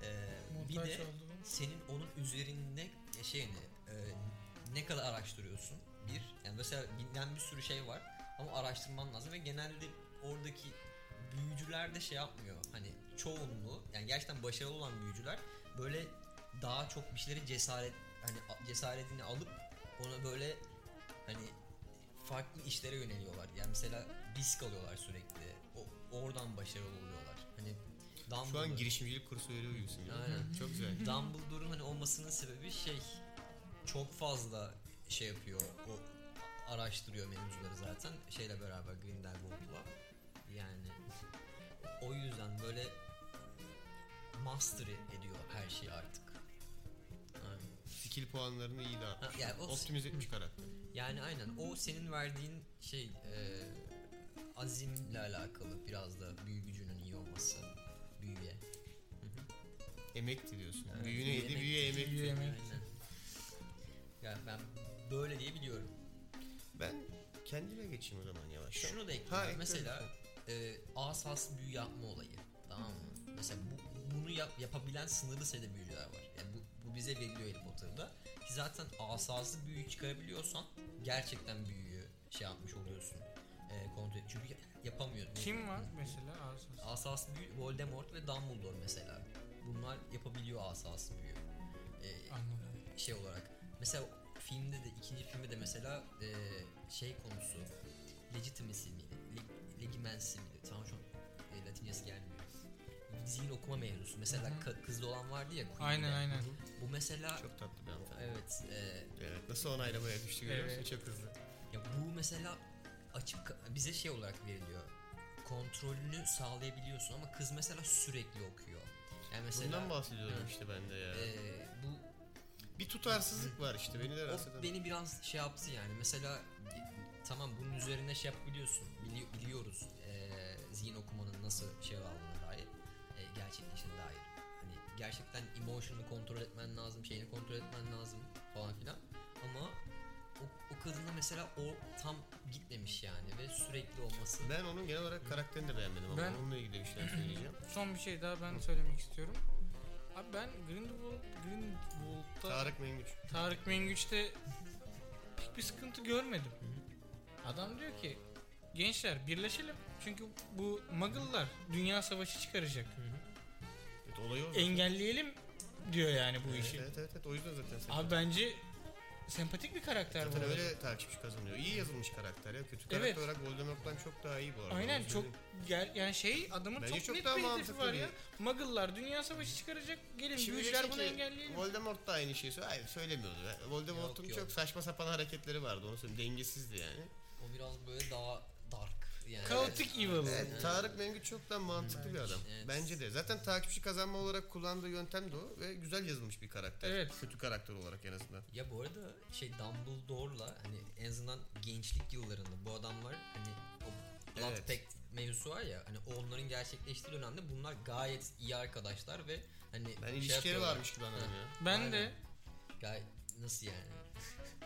Ee, bir de senin onun üzerinde şeyini e, ne kadar araştırıyorsun? Bir yani mesela bilinen bir sürü şey var ama araştırman lazım ve genelde oradaki büyücüler de şey yapmıyor. Hani çoğunluğu yani gerçekten başarılı olan büyücüler böyle daha çok bir şeyleri cesaret hani cesaretini alıp onu böyle hani farklı işlere yöneliyorlar. Yani mesela risk alıyorlar sürekli. O, oradan başarılı oluyorlar hani Şu an Dumbledore- girişimcilik kursu veriyor ya. Aynen. Çok güzel. Dumbledore'un hani olmasının sebebi şey çok fazla şey yapıyor o araştırıyor mevzuları zaten şeyle beraber Grindelwald'la yani o yüzden böyle mastery ediyor her şeyi artık. Aynen. Skill puanlarını iyi dağıtmış. Ha, yani o- Optimize etmiş karakter. Yani aynen o senin verdiğin şey e, azimle alakalı biraz da büyü gücünün iyi olması. Emek diyorsun. Evet, Büyü büyü neydi? emek. Büyüye emek. Aynen. Yani ben böyle diye biliyorum. Ben kendime geçeyim o zaman yavaş. Şunu da ekleyeyim. ekle Mesela e, asas büyü yapma olayı. Tamam mı? Mesela bu, bunu yap, yapabilen sınırlı sayıda büyücüler var. Yani bu, bu bize veriliyor Harry Potter'da. Ki zaten asası büyü çıkarabiliyorsan gerçekten büyüyü şey yapmış oluyorsun. E, kontrol et. Çünkü yapamıyor. Kim var mesela asas? Asas büyü Voldemort ve Dumbledore mesela. Bunlar yapabiliyor asas büyü. E, Anladım. şey olarak. Mesela filmde de ikinci filmde de mesela e, şey konusu legitimacy miydi? Leg, legimency miydi? Tamam şu an e, latincesi gelmiyor. Zihin okuma mevzusu. Mesela Hı hı. ka- kızlı olan vardı ya Queen'de. Aynen aynen. Bu mesela Çok tatlı bir hanımefendi. evet e, Evet. Nasıl onaylamaya düştü görüyor musun? Evet. Çok hızlı. ya bu mesela açık bize şey olarak veriliyor. Kontrolünü sağlayabiliyorsun ama kız mesela sürekli okuyor. Yani mesela Bundan bahsediyorum Hı. işte ben de ya. e, bu Bir tutarsızlık var işte beni de rahatsız eden. beni biraz şey yaptı yani. Mesela e, tamam bunun üzerine şey yapabiliyorsun. Bili- biliyoruz eee zihin okumanın nasıl şey aldığına dair. E, gerçekleştiğine dair. Hani gerçekten emotion'ı kontrol etmen lazım, şeyini kontrol etmen lazım falan filan. Ama o, o kadında mesela o tam gitmemiş yani ve sürekli olması. Ben onun genel olarak karakterini de beğenmedim ama Ben- onunla ilgili bir şeyler söyleyeceğim. Son bir şey daha ben söylemek istiyorum. Abi ben Grindelwald, Grindelwald'da Tarık Mengüç. Tarık Mengüç'te pek bir sıkıntı görmedim. Adam diyor ki gençler birleşelim. Çünkü bu Muggle'lar dünya savaşı çıkaracak. Evet, olayı o. Engelleyelim diyor yani bu Evet, işi. evet, evet, evet, o yüzden zaten. Abi bence sempatik bir karakter bu Zaten arada. öyle takipçi kazanıyor. İyi yazılmış karakter ya. Kötü karakter Evet. olarak Voldemort'tan çok daha iyi bu arada. Aynen Onu çok söyleyeyim. gel yani şey adamın Bence çok, çok net daha bir hedefi mantıklı var ya. Muggle'lar dünya savaşı çıkaracak. Gelin Şimdi büyücüler diyeceksin bunu ki, engelleyelim. Voldemort da aynı şeyi söylüyor. Hayır söylemiyordu. Voldemort'un Yok, çok saçma sapan hareketleri vardı. Onu söyleyeyim. Dengesizdi yani. O biraz böyle daha dark yani. Kaotik evil. Evet. Tarık Mengü çok daha mantıklı bir adam. Evet. Bence de. Zaten takipçi kazanma olarak kullandığı yöntem de o ve güzel yazılmış bir karakter. Evet. Kötü karakter olarak en azından. Ya bu arada şey Dumbledore'la hani en azından gençlik yıllarında bu adamlar hani o Blood Evet. Pact mevzusu var ya hani onların gerçekleştiği dönemde bunlar gayet iyi arkadaşlar ve hani Ben şey ilişkileri yapıyorlar. varmış gibi anladım ya. Ben Aynen. de Gayet nasıl yani?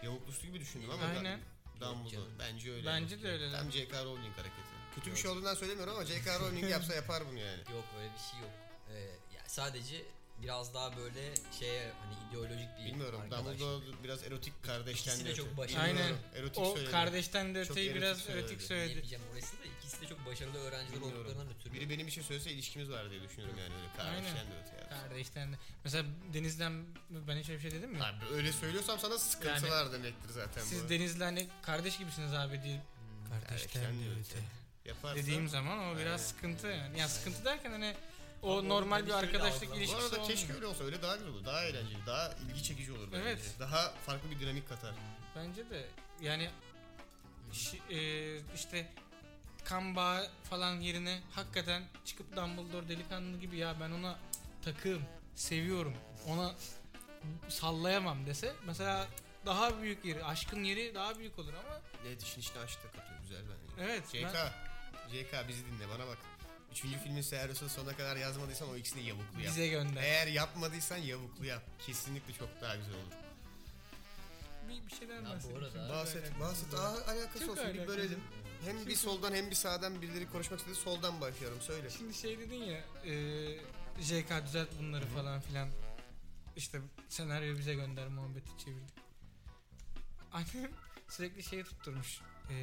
Yavuklusu gibi düşündüm ama Aynen. Dumbledore. Bence öyle. Bence de öyle. Tam J.K. Rowling hareketi. Kötü bir şey olduğundan söylemiyorum ama J.K. Rowling yapsa yapar bunu yani. Yok öyle bir şey yok. Ee, ya sadece biraz daha böyle şeye hani ideolojik bir Bilmiyorum. arkadaş. Dumbledore biraz erotik kardeşten İkisi de çok başarılı. Aynen. Erotik O söyledi. kardeşten de Çok öteyi erotik biraz söyledi. erotik söyledi. Diyemeyeceğim orası da ikisi de çok başarılı öğrenciler Bilmiyorum. olduklarından ötürü. Biri benim bir şey söylese ilişkimiz var diye düşünüyorum yani öyle kardeşten Aynen. de öte yani. Kardeşten de. Mesela Deniz'den ben hiç öyle bir şey dedim mi? Abi öyle söylüyorsam sana sıkıntılar demektir zaten Siz bu. Deniz'le hani kardeş gibisiniz abi diye. Hmm. Kardeşten Kardeşten de öte. Yaparsa... Dediğim zaman o biraz Aynen. sıkıntı yani. Ya sıkıntı derken hani o normal bir arkadaşlık algılam- Bu ilişkisi arada olmuyor. keşke öyle olsa öyle daha güzel olur. Daha eğlenceli, daha ilgi çekici olur bence. Evet. Daha farklı bir dinamik katar. Bence de yani şi- e, işte kan bağı falan yerine hakikaten çıkıp Dumbledore delikanlı gibi ya ben ona takığım, seviyorum, ona sallayamam dese mesela daha büyük yeri, aşkın yeri daha büyük olur ama Evet işin içine aşk da katıyor. Güzel bence. evet JK, ben- JK bizi dinle bana bak. Üçüncü filmin senaryosunu sonuna kadar yazmadıysan o ikisini yavuklu yap. bize gönder. Eğer yapmadıysan yavuklu yap. Kesinlikle çok daha güzel olur. bir, bir şeyden Ya bu bahsedeyim. Bahset, bahset. Aa, alakası Çok olsun bir bölelim. Hem bir Çünkü- soldan hem bir sağdan birileri konuşmak istedi. Soldan başlıyorum. Söyle. Şimdi şey dedin ya e, JK düzelt bunları falan filan işte senaryoyu bize gönder muhabbeti çevirdik. Annem sürekli şeyi tutturmuş. E,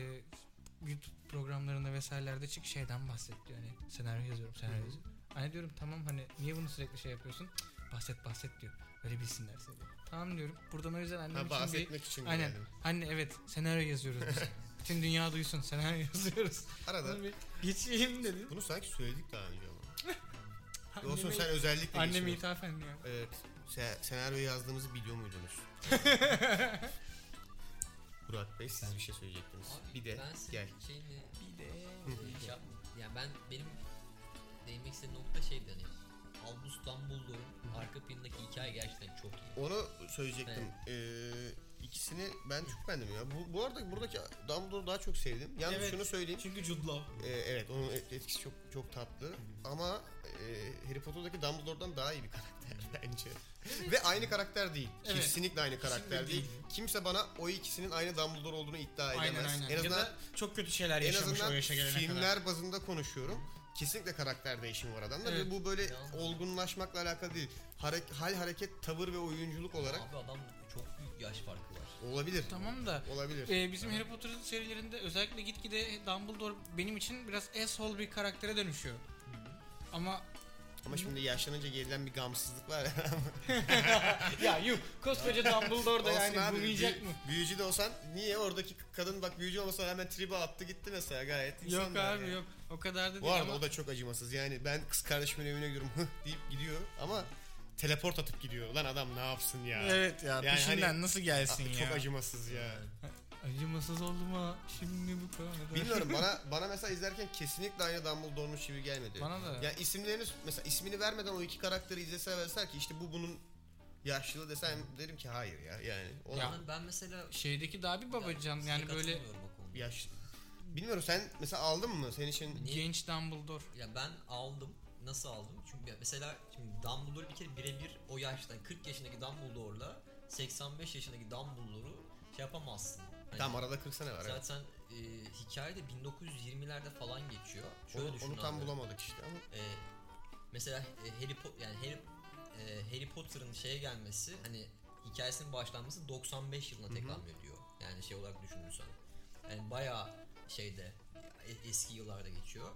YouTube programlarında vesairelerde çık şeyden bahset diyor. Hani senaryo yazıyorum senaryo yazıyorum. Anne diyorum tamam hani niye bunu sürekli şey yapıyorsun? Bahset bahset diyor. Öyle bilsinler seni. Tamam diyorum. Buradan o yüzden annem Ha, için bir bahsetmek için Aynen. geldim. Anne evet senaryo yazıyoruz biz. Bütün dünya duysun senaryo yazıyoruz. Arada. Bunu bir geçeyim dedi. Bunu sanki söyledik daha önce ama. Olsun sen özellikle Anneme ithafen ya. Evet. Se- senaryo yazdığımızı biliyor muydunuz? Burak Bey siz Ben- bir şey söyleyecektiniz. Abi, bir de ben gel. şeyini Bir de şey yapmadım. Yani ben benim değinmek istediğim nokta şeydi hani Albus Dumbledore'un arka planındaki hikaye gerçekten çok iyi. Onu söyleyecektim. Ee, ikisini ben çok beğendim ya. Bu, bu arada buradaki Dumbledore'u daha çok sevdim. Yalnız Evet. şunu söyleyeyim. Çünkü Jude Law. Ee, evet onun etkisi çok çok tatlı. Ama e, Harry Potter'daki Dumbledore'dan daha iyi bir karakter bence. Ve aynı karakter değil. Evet. Kesinlikle aynı karakter Kesinlikle değil. değil. Kimse bana o ikisinin aynı Dumbledore olduğunu iddia edemez. Aynen aynen. En azından ya da çok kötü şeyler en yaşamış azından o yaşa gelene filmler kadar. bazında konuşuyorum. Kesinlikle karakter değişimi var adamda Evet. ve bu böyle Yalnız- olgunlaşmakla alakalı değil. Hare- hal hareket, tavır ve oyunculuk olarak Abi adam çok büyük yaş farkı var. olabilir. Tamam da Olabilir. e, bizim Harry Potter serilerinde özellikle gitgide Dumbledore benim için biraz asshole bir karaktere dönüşüyor. Ama Ama şimdi yaşlanınca gelen bir gamsızlık var. ya yuh koskoca Dumbledore da Olsun yani abi, bulmayacak büyü- mı? Büyücü de olsan niye oradaki kadın bak büyücü olmasa hemen tribe attı gitti mesela gayet Yok insanlar abi yani. yok. O kadar da değil Bu arada ama o da çok acımasız yani ben kız kardeşimin evine gidiyorum hıh deyip gidiyor ama teleport atıp gidiyor lan adam ne yapsın ya. Evet ya Yani peşinden hani- nasıl gelsin Aa, ya? Çok acımasız ya. Acımasız oldum ha. Şimdi bu konuda. Bilmiyorum bana bana mesela izlerken kesinlikle aynı Dumbledore'muş gibi gelmedi. Bana da. Ya isimlerini mesela ismini vermeden o iki karakteri izlese verser ki işte bu bunun yaşlı desem derim ki hayır ya yani. O Ya. Ben mesela Şeydeki daha bir babacan size yani böyle katılmıyorum o konuda. yaşlı. Bilmiyorum sen mesela aldın mı senin için Niye? genç Dumbledore. Ya ben aldım. Nasıl aldım? Çünkü mesela şimdi Dumbledore bir kere birebir o yaştan 40 yaşındaki Dumbledore'la 85 yaşındaki Dumbledore'u şey yapamazsın. Hani tam arada 40 sene var. evet. Zaten e, hikayede 1920'lerde falan geçiyor. Şöyle Onu, düşün onu tam abi. bulamadık işte ama E, mesela e, Harry Potter yani Harry, e, Harry Potter'ın şeye gelmesi hani hikayesinin başlanması 95 yılına tekabül ediyor. Yani şey olarak düşünürsen. Yani bayağı şeyde e- eski yıllarda geçiyor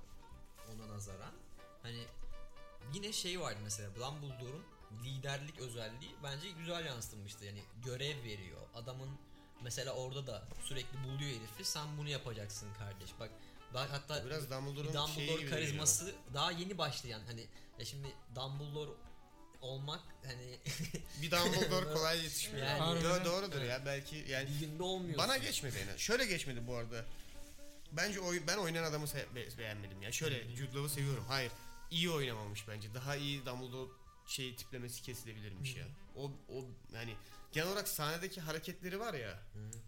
ona nazaran. Hani yine şey vardı mesela Dumbledore'un liderlik özelliği bence güzel yansıtılmıştı. Yani görev veriyor. Adamın mesela orada da sürekli buluyor herifi. Sen bunu yapacaksın kardeş. Bak daha hatta biraz bir Dumbledore'un Dumbledore karizması daha yeni başlayan hani ya şimdi Dumbledore olmak hani. Bir Dumbledore kolay yetişmiyor. Yani- Do- Harbiden. doğrudur ya belki yani bir günde olmuyor. bana geçmedi yani. Şöyle geçmedi bu arada. Bence oy, ben oynayan adamı se- be- beğenmedim ya. Şöyle Jude Law'u seviyorum. Hayır. iyi oynamamış bence. Daha iyi Dumbledore şey tiplemesi kesilebilirmiş ya. O o yani genel olarak sahnedeki hareketleri var ya.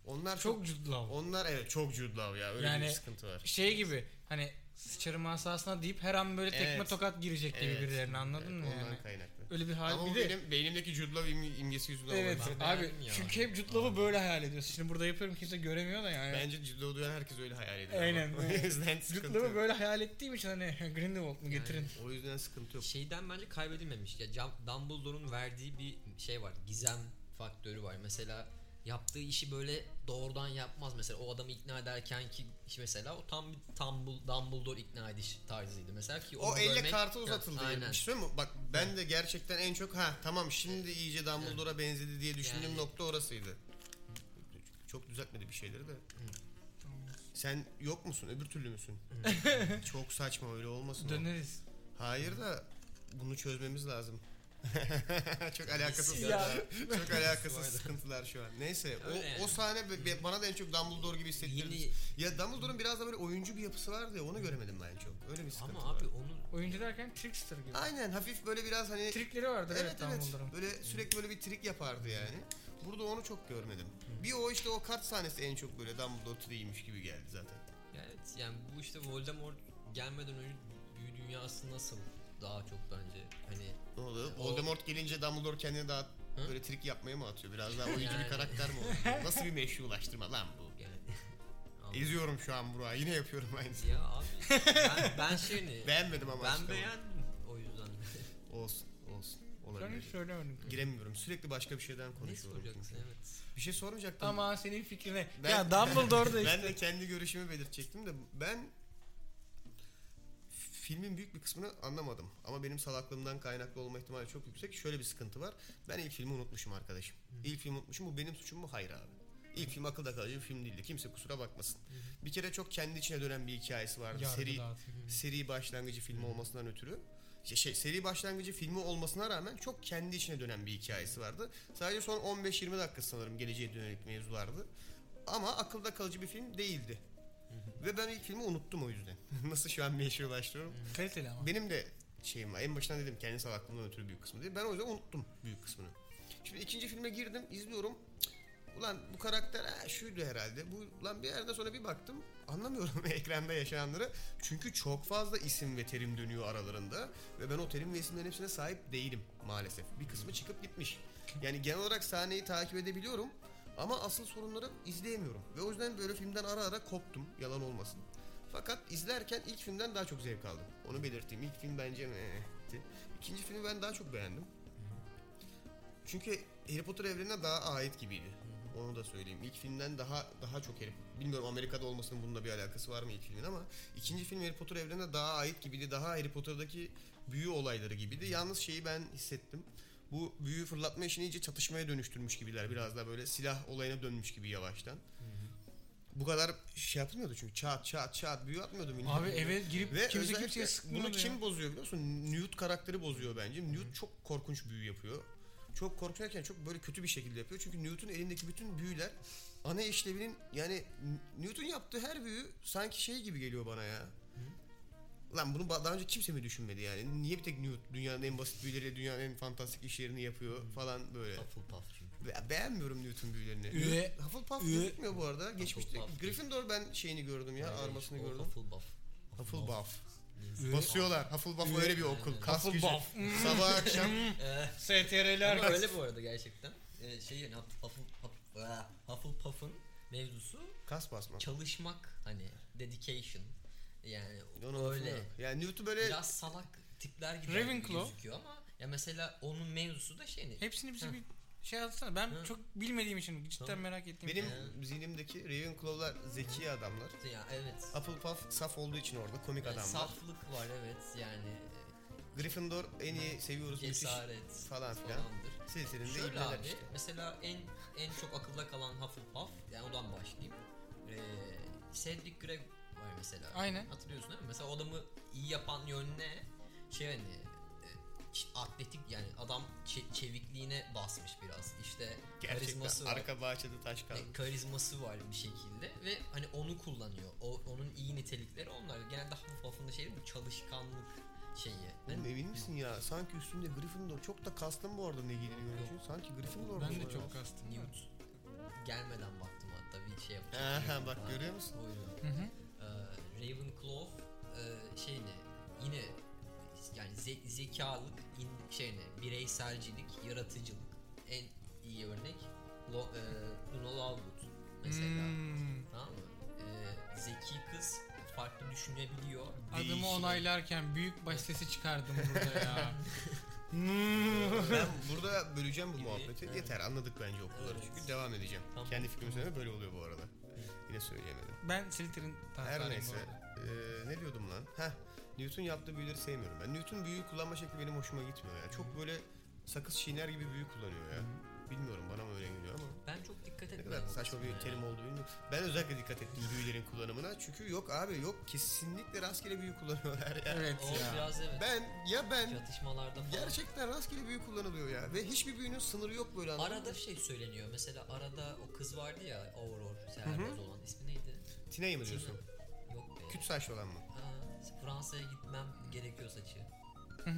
Onlar çok, Çok Jude Law. onlar evet çok Jude Law ya. Öyle Yani- bir sıkıntı var. Şey gibi hani sıçarım asasına deyip her an böyle tekme Evet. tokat girecek gibi Evet. birilerine anladın Evet, mı ondan yani? kaynaklı. Öyle bir hal. Ama bir bu de benim beynimdeki Jude Law im- imgesi yüzünden Evet olabilir. Abi beğendim ya. çünkü hep Jude böyle hayal ediyorsun. Şimdi burada yapıyorum kimse göremiyor da yani. Bence Jude Law duyan herkes öyle hayal ediyor. Aynen. ama. o yüzden Jude sıkıntı Law'u yok. böyle hayal ettiğim için hani Grindelwald mu getirin. O yüzden sıkıntı yok. Şeyden bence kaybedilmemiş. Ya Dumbledore'un verdiği bir şey var. Gizem faktörü var. Mesela yaptığı işi böyle doğrudan yapmaz. Mesela o adamı ikna ederken ki iş mesela o tam bir Dumbledore, Dumbledore ikna ediş tarzıydı. Mesela ki O elle görmek- kartı uzatıldı. Yani. Aynen. Söyleyeyim mi? Bak ben de gerçekten en çok ha tamam şimdi iyice Dumbledore'a benzedi diye düşündüğüm Yani- nokta orasıydı. Çok düzeltmedi bir şeyleri de. Sen yok musun? Öbür türlü müsün? çok saçma öyle olmasın. o. Döneriz. Hayır da bunu çözmemiz lazım. çok alakasız Ya. çok alakasız sıkıntılar şu an. Neyse o, yani. o sahne bana da en çok Dumbledore gibi hissettirdi. Yeni Ya Dumbledore'un biraz da böyle oyuncu bir yapısı vardı ya onu göremedim ben çok. Öyle bir sıkıntı ama var. abi onun Oyuncu derken trickster gibi. Aynen hafif böyle biraz hani Trikleri vardır evet, evet Dumbledore'un. böyle sürekli böyle bir trik yapardı yani. Burada onu çok görmedim. Bir o işte o kart sahnesi en çok böyle Dumbledore triğiymiş gibi geldi zaten. evet yani bu işte Voldemort gelmeden önce büyü dünyası nasıl daha çok bence hani Ne oldu? O- Voldemort gelince Dumbledore kendini daha Hı? böyle trik yapmaya mı atıyor? Biraz daha oyuncu Yani. bir karakter mi oldu? Nasıl bir meşrulaştırma lan bu? yani Anladım. Eziyorum şu an Burak'ı. Yine yapıyorum aynısını. ya abi ben, ben şeyini Beğenmedim ama. ben işte. beğendim o yüzden. Olsun olsun. Ben Olabilir. hiç söylemedim. Giremiyorum. Sürekli başka bir şeyden ne konuşuyorum. soracaksın çünkü. evet. Bir şey sormayacaktım. Ama senin fikrine. Ben- ya Dumbledore da Ben işte. de kendi görüşümü belirtecektim de ben filmin büyük bir kısmını anlamadım. Ama benim salaklığımdan kaynaklı olma ihtimali çok yüksek. Şöyle bir sıkıntı var. Ben ilk filmi unutmuşum arkadaşım. İlk filmi unutmuşum. Bu benim suçum mu? Hayır abi. İlk film akılda kalıcı bir film değildi. Kimse kusura bakmasın. Bir kere çok kendi içine dönen bir hikayesi vardı. Yargı Seri dağıtıyor. seri başlangıcı filmi olmasından ötürü. Şey, şey, seri başlangıcı filmi olmasına rağmen çok kendi içine dönen bir hikayesi vardı. Sadece son 15-20 dakika sanırım geleceğe dönelik mevzulardı. Ama akılda kalıcı bir film değildi. Ve ben ilk filmi unuttum o yüzden. Nasıl şu an meşrulaştırıyorum. Kaliteli ama. Benim de şeyim var. En başından dedim kendi salaklığımdan ötürü büyük kısmı değil. Ben o yüzden unuttum büyük kısmını. Şimdi ikinci filme girdim, izliyorum. Ulan bu karakter ha, şuydu herhalde. Bu lan bir yerden sonra bir baktım. Anlamıyorum ekranda yaşananları. Çünkü çok fazla isim ve terim dönüyor aralarında. Ve ben o terim ve isimlerin hepsine sahip değilim maalesef. Bir kısmı çıkıp gitmiş. Yani genel olarak sahneyi takip edebiliyorum. Ama asıl sorunları izleyemiyorum. Ve o yüzden böyle filmden ara ara koptum. Yalan olmasın. Fakat izlerken ilk filmden daha çok zevk aldım. Onu belirteyim. İlk film bence mehti. İkinci filmi ben daha çok beğendim. Çünkü Harry Potter evrenine daha ait gibiydi. Onu da söyleyeyim. İlk filmden daha daha çok Harry Bilmiyorum Amerika'da olmasının bununla bir alakası var mı ilk filmin ama ikinci film Harry Potter evrenine daha ait gibiydi. Daha Harry Potter'daki büyü olayları gibiydi. Yalnız şeyi ben hissettim. Bu büyü fırlatma işini iyice çatışmaya dönüştürmüş gibiler. Biraz daha böyle silah olayına dönmüş gibi yavaştan. Bu kadar şey yapılmıyordu çünkü çat çat çat büyü atmıyordu millet. Abi eve girip Ve kimse kimseye sıkmıyordu bunu ya. kim bozuyor biliyor musun? Newt karakteri bozuyor bence. Newt çok korkunç büyü yapıyor. Çok korkunçken çok böyle kötü bir şekilde yapıyor. Çünkü Newt'un elindeki bütün büyüler ana işlevinin yani Newt'un yaptığı her büyü sanki şey gibi geliyor bana ya. Lan bunu daha önce kimse mi düşünmedi yani? Niye bir tek Newt dünyanın en basit büyüleriyle dünyanın en fantastik işlerini yapıyor falan böyle. Hufflepuff çünkü. Be- beğenmiyorum Newt'un büyülerini. Üye. Hufflepuff Üye. gözükmüyor bu arada. Geçmişte. Gryffindor ben şeyini gördüm ya, Hayır, armasını gördüm. Hufflepuff. Hufflepuff. Üye. Basıyorlar. Hufflepuff öyle bir okul. Kas gücü. Hufflepuff. Sabah akşam. STR'ler Ama öyle bu arada gerçekten. Ee, şey yani Huff- Huffle- Huff- Hufflepuff'ın mevzusu Kas basmak. çalışmak hani dedication yani Onu öyle öyle. Yani Newt'u böyle biraz salak tipler gibi Ravenclaw. gözüküyor ama ya mesela onun mevzusu da şey ne? Hepsini bize bir şey atsana. Ben Hı. çok bilmediğim için cidden Tamam. merak ettim. benim Ee. zihnimdeki Ravenclaw'lar zeki adamlar. Ya evet. Hufflepuff saf olduğu için orada komik Yani adamlar. saflık var evet yani Gryffindor en iyi seviyoruz müthiş cesaret falan filan. falandır. Silsilenin de Şöyle ibneler abi işte. mesela en en çok akılda kalan Hufflepuff yani odan başlayayım. Ee, Cedric Grey var mesela. Aynen. Hatırlıyorsun değil mi? Mesela o adamı iyi yapan yön ne? Şey hani e, atletik yani adam çe- çevikliğine basmış biraz. İşte karizması Gerçekten var. arka bahçede taş kaldı. E, karizması var bir şekilde ve hani onu kullanıyor. O onun iyi nitelikleri onlar. Genelde Hufflepuff'un da şeyi bu çalışkanlık şeyi. Oğlum Hani- emin misin ya? Sanki üstünde Gryffindor. Çok da kastım bu arada ne giydiğini görünce. Sanki Gryffindor Ben de ya. çok kastım. Newt gelmeden baktım hatta bir şey. Aha, Ravenclaw bak falan. görüyor musun? O yüzden. Hı hı. Ravenclaw e, e, şey ne? Yine yani ze- zekalık, in, şey ne? Bireyselcilik, yaratıcılık. En iyi örnek Lo, e, Luna Lovegood mesela. Hmm. Tamam mı? E, zeki kız farklı düşünebiliyor. Adımı Değişik. onaylarken büyük baş sesi çıkardım burada ya. Hmm. Ben burada böleceğim bu muhabbeti. evet. Yeter anladık bence okulları Evet. çünkü devam edeceğim. Tamam. Kendi fikrimi söyleme böyle oluyor bu arada. Yine söyleyemedim. ben Slytherin Her neyse. Ee, ne diyordum lan? Heh. Newton yaptığı büyüleri sevmiyorum ben. Newton büyü kullanma şekli benim hoşuma gitmiyor ya. Çok böyle sakız çiğner gibi büyü kullanıyor ya. Bilmiyorum bana mı öyle geliyor ama. Ben çok dikkat Ne etmedim. kadar o saçma bir terim oldu bilmiyorum. Ben özellikle dikkat ettim büyülerin kullanımına. Çünkü yok abi yok kesinlikle rastgele büyü kullanıyorlar ya. Evet O ya. biraz evet. Ben ya ben Çatışmalarda falan. gerçekten rastgele büyü kullanılıyor ya. Ve hiçbir büyünün sınırı yok böyle anladın Arada şey söyleniyor. Mesela arada o kız vardı ya Aurora serbest olan. ismi neydi? Tina'yı mı diyorsun? Yok be. Küt saçlı olan mı? Ha, Fransa'ya gitmem gerekiyor saçı. Ha,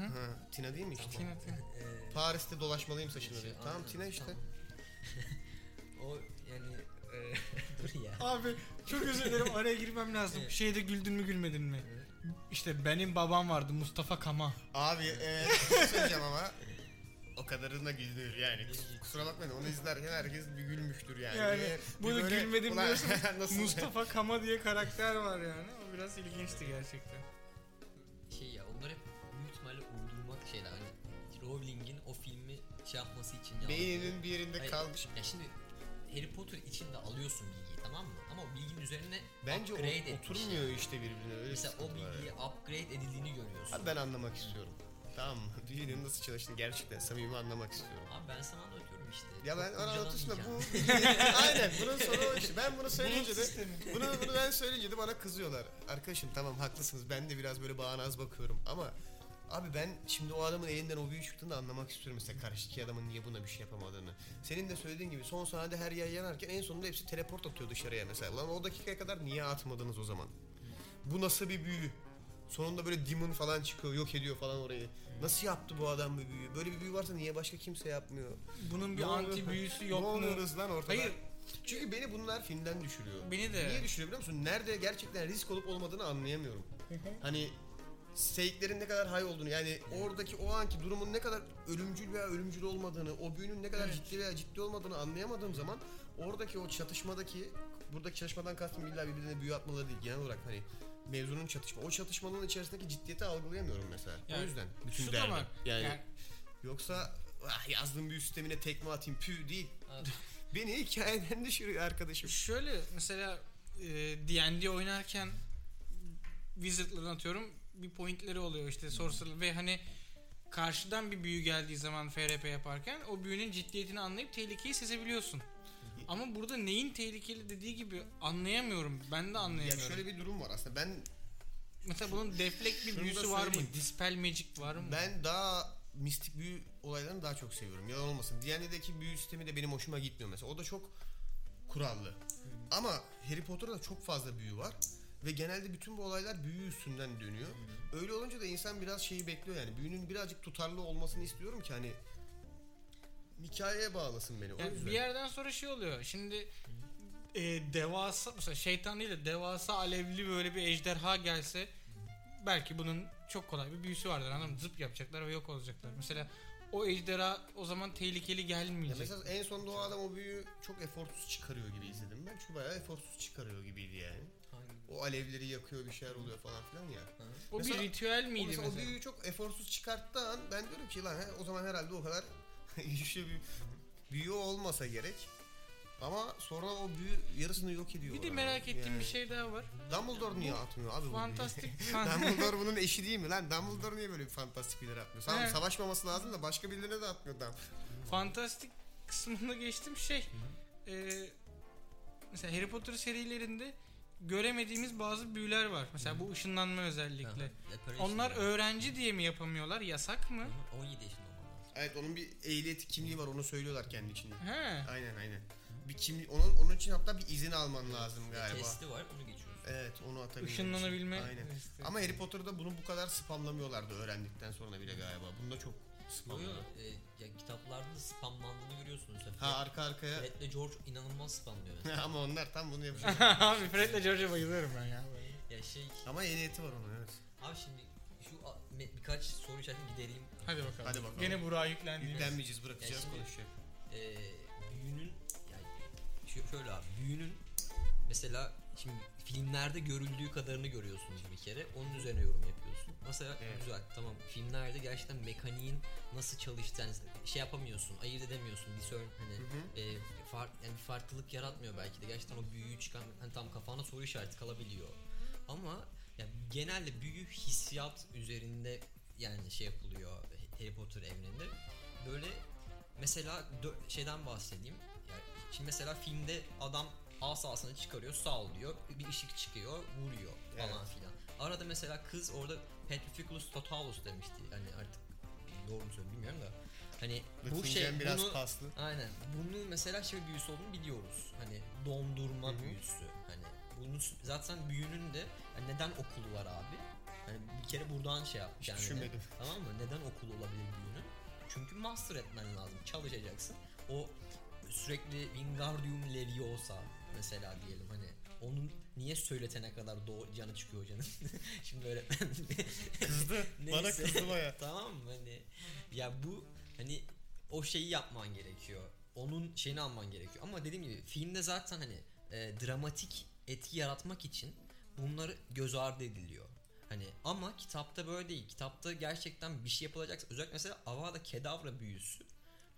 Tina değil mi işte? Tina, Tina. Ee, Paris'te dolaşmalıyım saçını. şey, Tamam Tina işte. o yani e, dur ya. Abi çok özür dilerim araya girmem lazım. Evet. Şeyde güldün mü gülmedin mi? İşte benim babam vardı Mustafa Kama. Abi evet şey söyleyeceğim ama o kadarına güldür yani. Kus- Kusura bakmayın onu izlerken herkes bir gülmüştür yani. Yani Bir- bunu böyle, gülmedim "Ulan diyorsunuz. nasıl- Mustafa Kama diye karakter var yani. O biraz ilginçti gerçekten. Beyninin bir yerinde Hayır, kalmış. Ya şimdi Harry Potter içinde alıyorsun bilgiyi tamam mı? Ama o bilginin üzerine Bence o, upgrade etmiş. oturmuyor işte birbirine öyle Mesela o bilgiyi ya. upgrade edildiğini görüyorsun. Abi ben anlamak istiyorum. Tamam mı? Düğünün nasıl çalıştığını gerçekten samimi anlamak istiyorum. Abi ben sana anlatıyorum işte. Ya ben anlatıyorsun da bu aynen bunun sonu o işte. Ben bunu söyleyince de bunu, bunu ben söyleyince de bana kızıyorlar. Arkadaşım tamam haklısınız ben de biraz böyle bağnaz bakıyorum ama abi ben şimdi o adamın elinden o büyü çıktığını anlamak istiyorum mesela karşıdaki adamın niye buna bir şey yapamadığını. Senin de söylediğin gibi son sahnede her yer yanarken en sonunda hepsi teleport atıyor dışarıya mesela. Ulan o dakikaya kadar niye atmadınız o zaman? Bu nasıl bir büyü? Sonunda böyle demon falan çıkıyor, yok ediyor falan orayı. Nasıl yaptı bu adam bu büyüyü? Böyle bir büyü varsa niye başka kimse yapmıyor? Bunun bir Ne anti büyüsü ne yok mu? oluyoruz lan ortada? Hayır. Çünkü beni bunlar filmden düşürüyor. Beni de. Niye düşürüyor biliyor musun? Nerede gerçekten risk olup olmadığını anlayamıyorum. hani stake'lerin ne kadar high olduğunu yani oradaki o anki durumun ne kadar ölümcül veya ölümcül olmadığını, o büyünün ne kadar Evet. ciddi veya ciddi olmadığını anlayamadığım zaman oradaki o çatışmadaki buradaki çatışmadan kastım illa birbirine büyü atmaları değil genel olarak hani mevzunun çatışma. O çatışmanın içerisindeki ciddiyeti algılayamıyorum mesela. o Yani yüzden bütün Şu da derdim. var. Yani, Yani yoksa ah, yazdığım büyü sistemine tekme atayım pü değil. Beni hikayeden düşürüyor arkadaşım. Şöyle mesela e, D&D oynarken Wizard'ların atıyorum bir pointleri oluyor işte Sorcerer ve hani karşıdan bir büyü geldiği zaman FRP yaparken o büyünün ciddiyetini anlayıp tehlikeyi sezebiliyorsun. Ama burada neyin tehlikeli dediği gibi anlayamıyorum. Ben de Ya anlayamıyorum. şöyle bir durum var aslında. Ben Mesela bunun deflect bir büyüsü var mı? Dispel magic var mı? ben daha mistik büyü olaylarını daha çok seviyorum. Yalan olmasın. D&D'deki büyü sistemi de benim hoşuma gitmiyor mesela. O da çok kurallı. Ama Harry Potter'da çok fazla büyü var. Ve genelde bütün bu olaylar büyü üstünden dönüyor. Öyle olunca da insan biraz şeyi bekliyor yani. Büyünün birazcık tutarlı olmasını istiyorum ki hani hikayeye bağlasın beni. Yani bir yerden sonra şey oluyor. Şimdi e, devasa mesela şeytan değil de devasa alevli böyle bir ejderha gelse belki bunun çok kolay bir büyüsü vardır anladın mı? Zıp yapacaklar ve yok olacaklar. Mesela o ejderha o zaman tehlikeli Ya gelmeyecek. mesela en sonunda o adam o büyüyü çok eforsuz çıkarıyor gibi izledim ben. Çünkü bayağı eforsuz çıkarıyor gibiydi yani. O alevleri yakıyor bir şeyler oluyor falan filan ya. Ha? o mesela- bir ritüel O, miydi mesela mesela? o büyüyü çok eforsuz çıkarttığı an ben diyorum ki lan he, o zaman herhalde o kadar güçlü bir büyü olmasa gerek. Ama sonra o büyü yarısını yok ediyor. Bir de merak ettiğim Yani bir şey daha var. Dumbledore niye atmıyor abi Fantastik Dumbledore bunun eşi değil mi lan? Dumbledore niye böyle bir fantastik bilgiler atmıyor? Tamam Evet. savaşmaması lazım da başka birilerine de atmıyor Dumbledore. fantastik kısmında geçtim şey. e, mesela Harry Potter serilerinde göremediğimiz bazı büyüler var. Mesela bu ışınlanma özellikle. Onlar öğrenci diye mi yapamıyorlar? Yasak mı? Aha, 17 yaşında olman lazım. Evet onun bir ehliyeti kimliği var onu söylüyorlar kendi içinde. He. Aynen aynen. Bir kimlik onun onun için hatta bir izin alman lazım galiba. Testi var onu geçiyorsun. Evet onu atabilmek Işınlanabilme. Aynen. testi. Ama Harry Potter'da bunu bu kadar spamlamıyorlardı öğrendikten sonra bile galiba. Bunda çok Yo yo e, ya kitaplarda da spamlandığını görüyorsunuz. Ha arka arkaya. Fred'le George inanılmaz spamlıyor. Ama onlar tam bunu yapacak. Abi Fred'le George'a bayılıyorum ben ya. ya şey Ama ehliyeti var onun evet. abi şimdi şu a- me- birkaç soru işaretini gidereyim. Hadi bakalım. Hadi bakalım. Gene Burak'a yüklendiğimiz. Yüklenmeyeceğiz bırakacağız Ya şimdi- konuşacak. Ee, büyünün yani şö- şöyle abi büyünün mesela şimdi filmlerde görüldüğü kadarını görüyorsunuz bir kere. Onun üzerine yorum yapıyorsun. Mesela Evet. güzel tamam filmlerde gerçekten mekaniğin nasıl çalıştığını şey yapamıyorsun, ayırt edemiyorsun. Bir sör hani Hı hı. e, fark yani bir farklılık yaratmıyor belki de. Gerçekten o büyüyü çıkan hani tam kafana soru işareti kalabiliyor. Ama ya genelde büyü hissiyat üzerinde yani şey yapılıyor Harry Potter evreninde. Böyle mesela şeyden bahsedeyim. Yani şimdi mesela filmde adam asasını çıkarıyor, sallıyor, bir ışık çıkıyor, vuruyor falan Evet. filan. Arada mesela kız orada Petrificus Totalus demişti. Hani artık doğru mu söylüyorum bilmiyorum da. Hani bu şey biraz bunu paslı. Aynen. Bunu mesela şey büyüsü olduğunu biliyoruz. Hani dondurma Hı hı. büyüsü. Hani bunun s- zaten büyünün de yani neden okulu var abi? Hani bir kere buradan şey yap. Hiç yani düşünmedim. Tamam mı? Neden okulu olabilir büyünün? Çünkü master etmen lazım. Çalışacaksın. O sürekli Wingardium Leviosa mesela diyelim hani onun niye söyletene kadar doğu canı çıkıyor canım. Şimdi öğretmen Kızdı. Bana kızdı baya. tamam mı hani ya bu hani o şeyi yapman gerekiyor. Onun şeyini alman gerekiyor. Ama dediğim gibi filmde zaten hani e, dramatik etki yaratmak için bunları göz ardı ediliyor. Hani ama kitapta böyle değil. Kitapta gerçekten bir şey yapılacaksa özellikle mesela Avada Kedavra büyüsü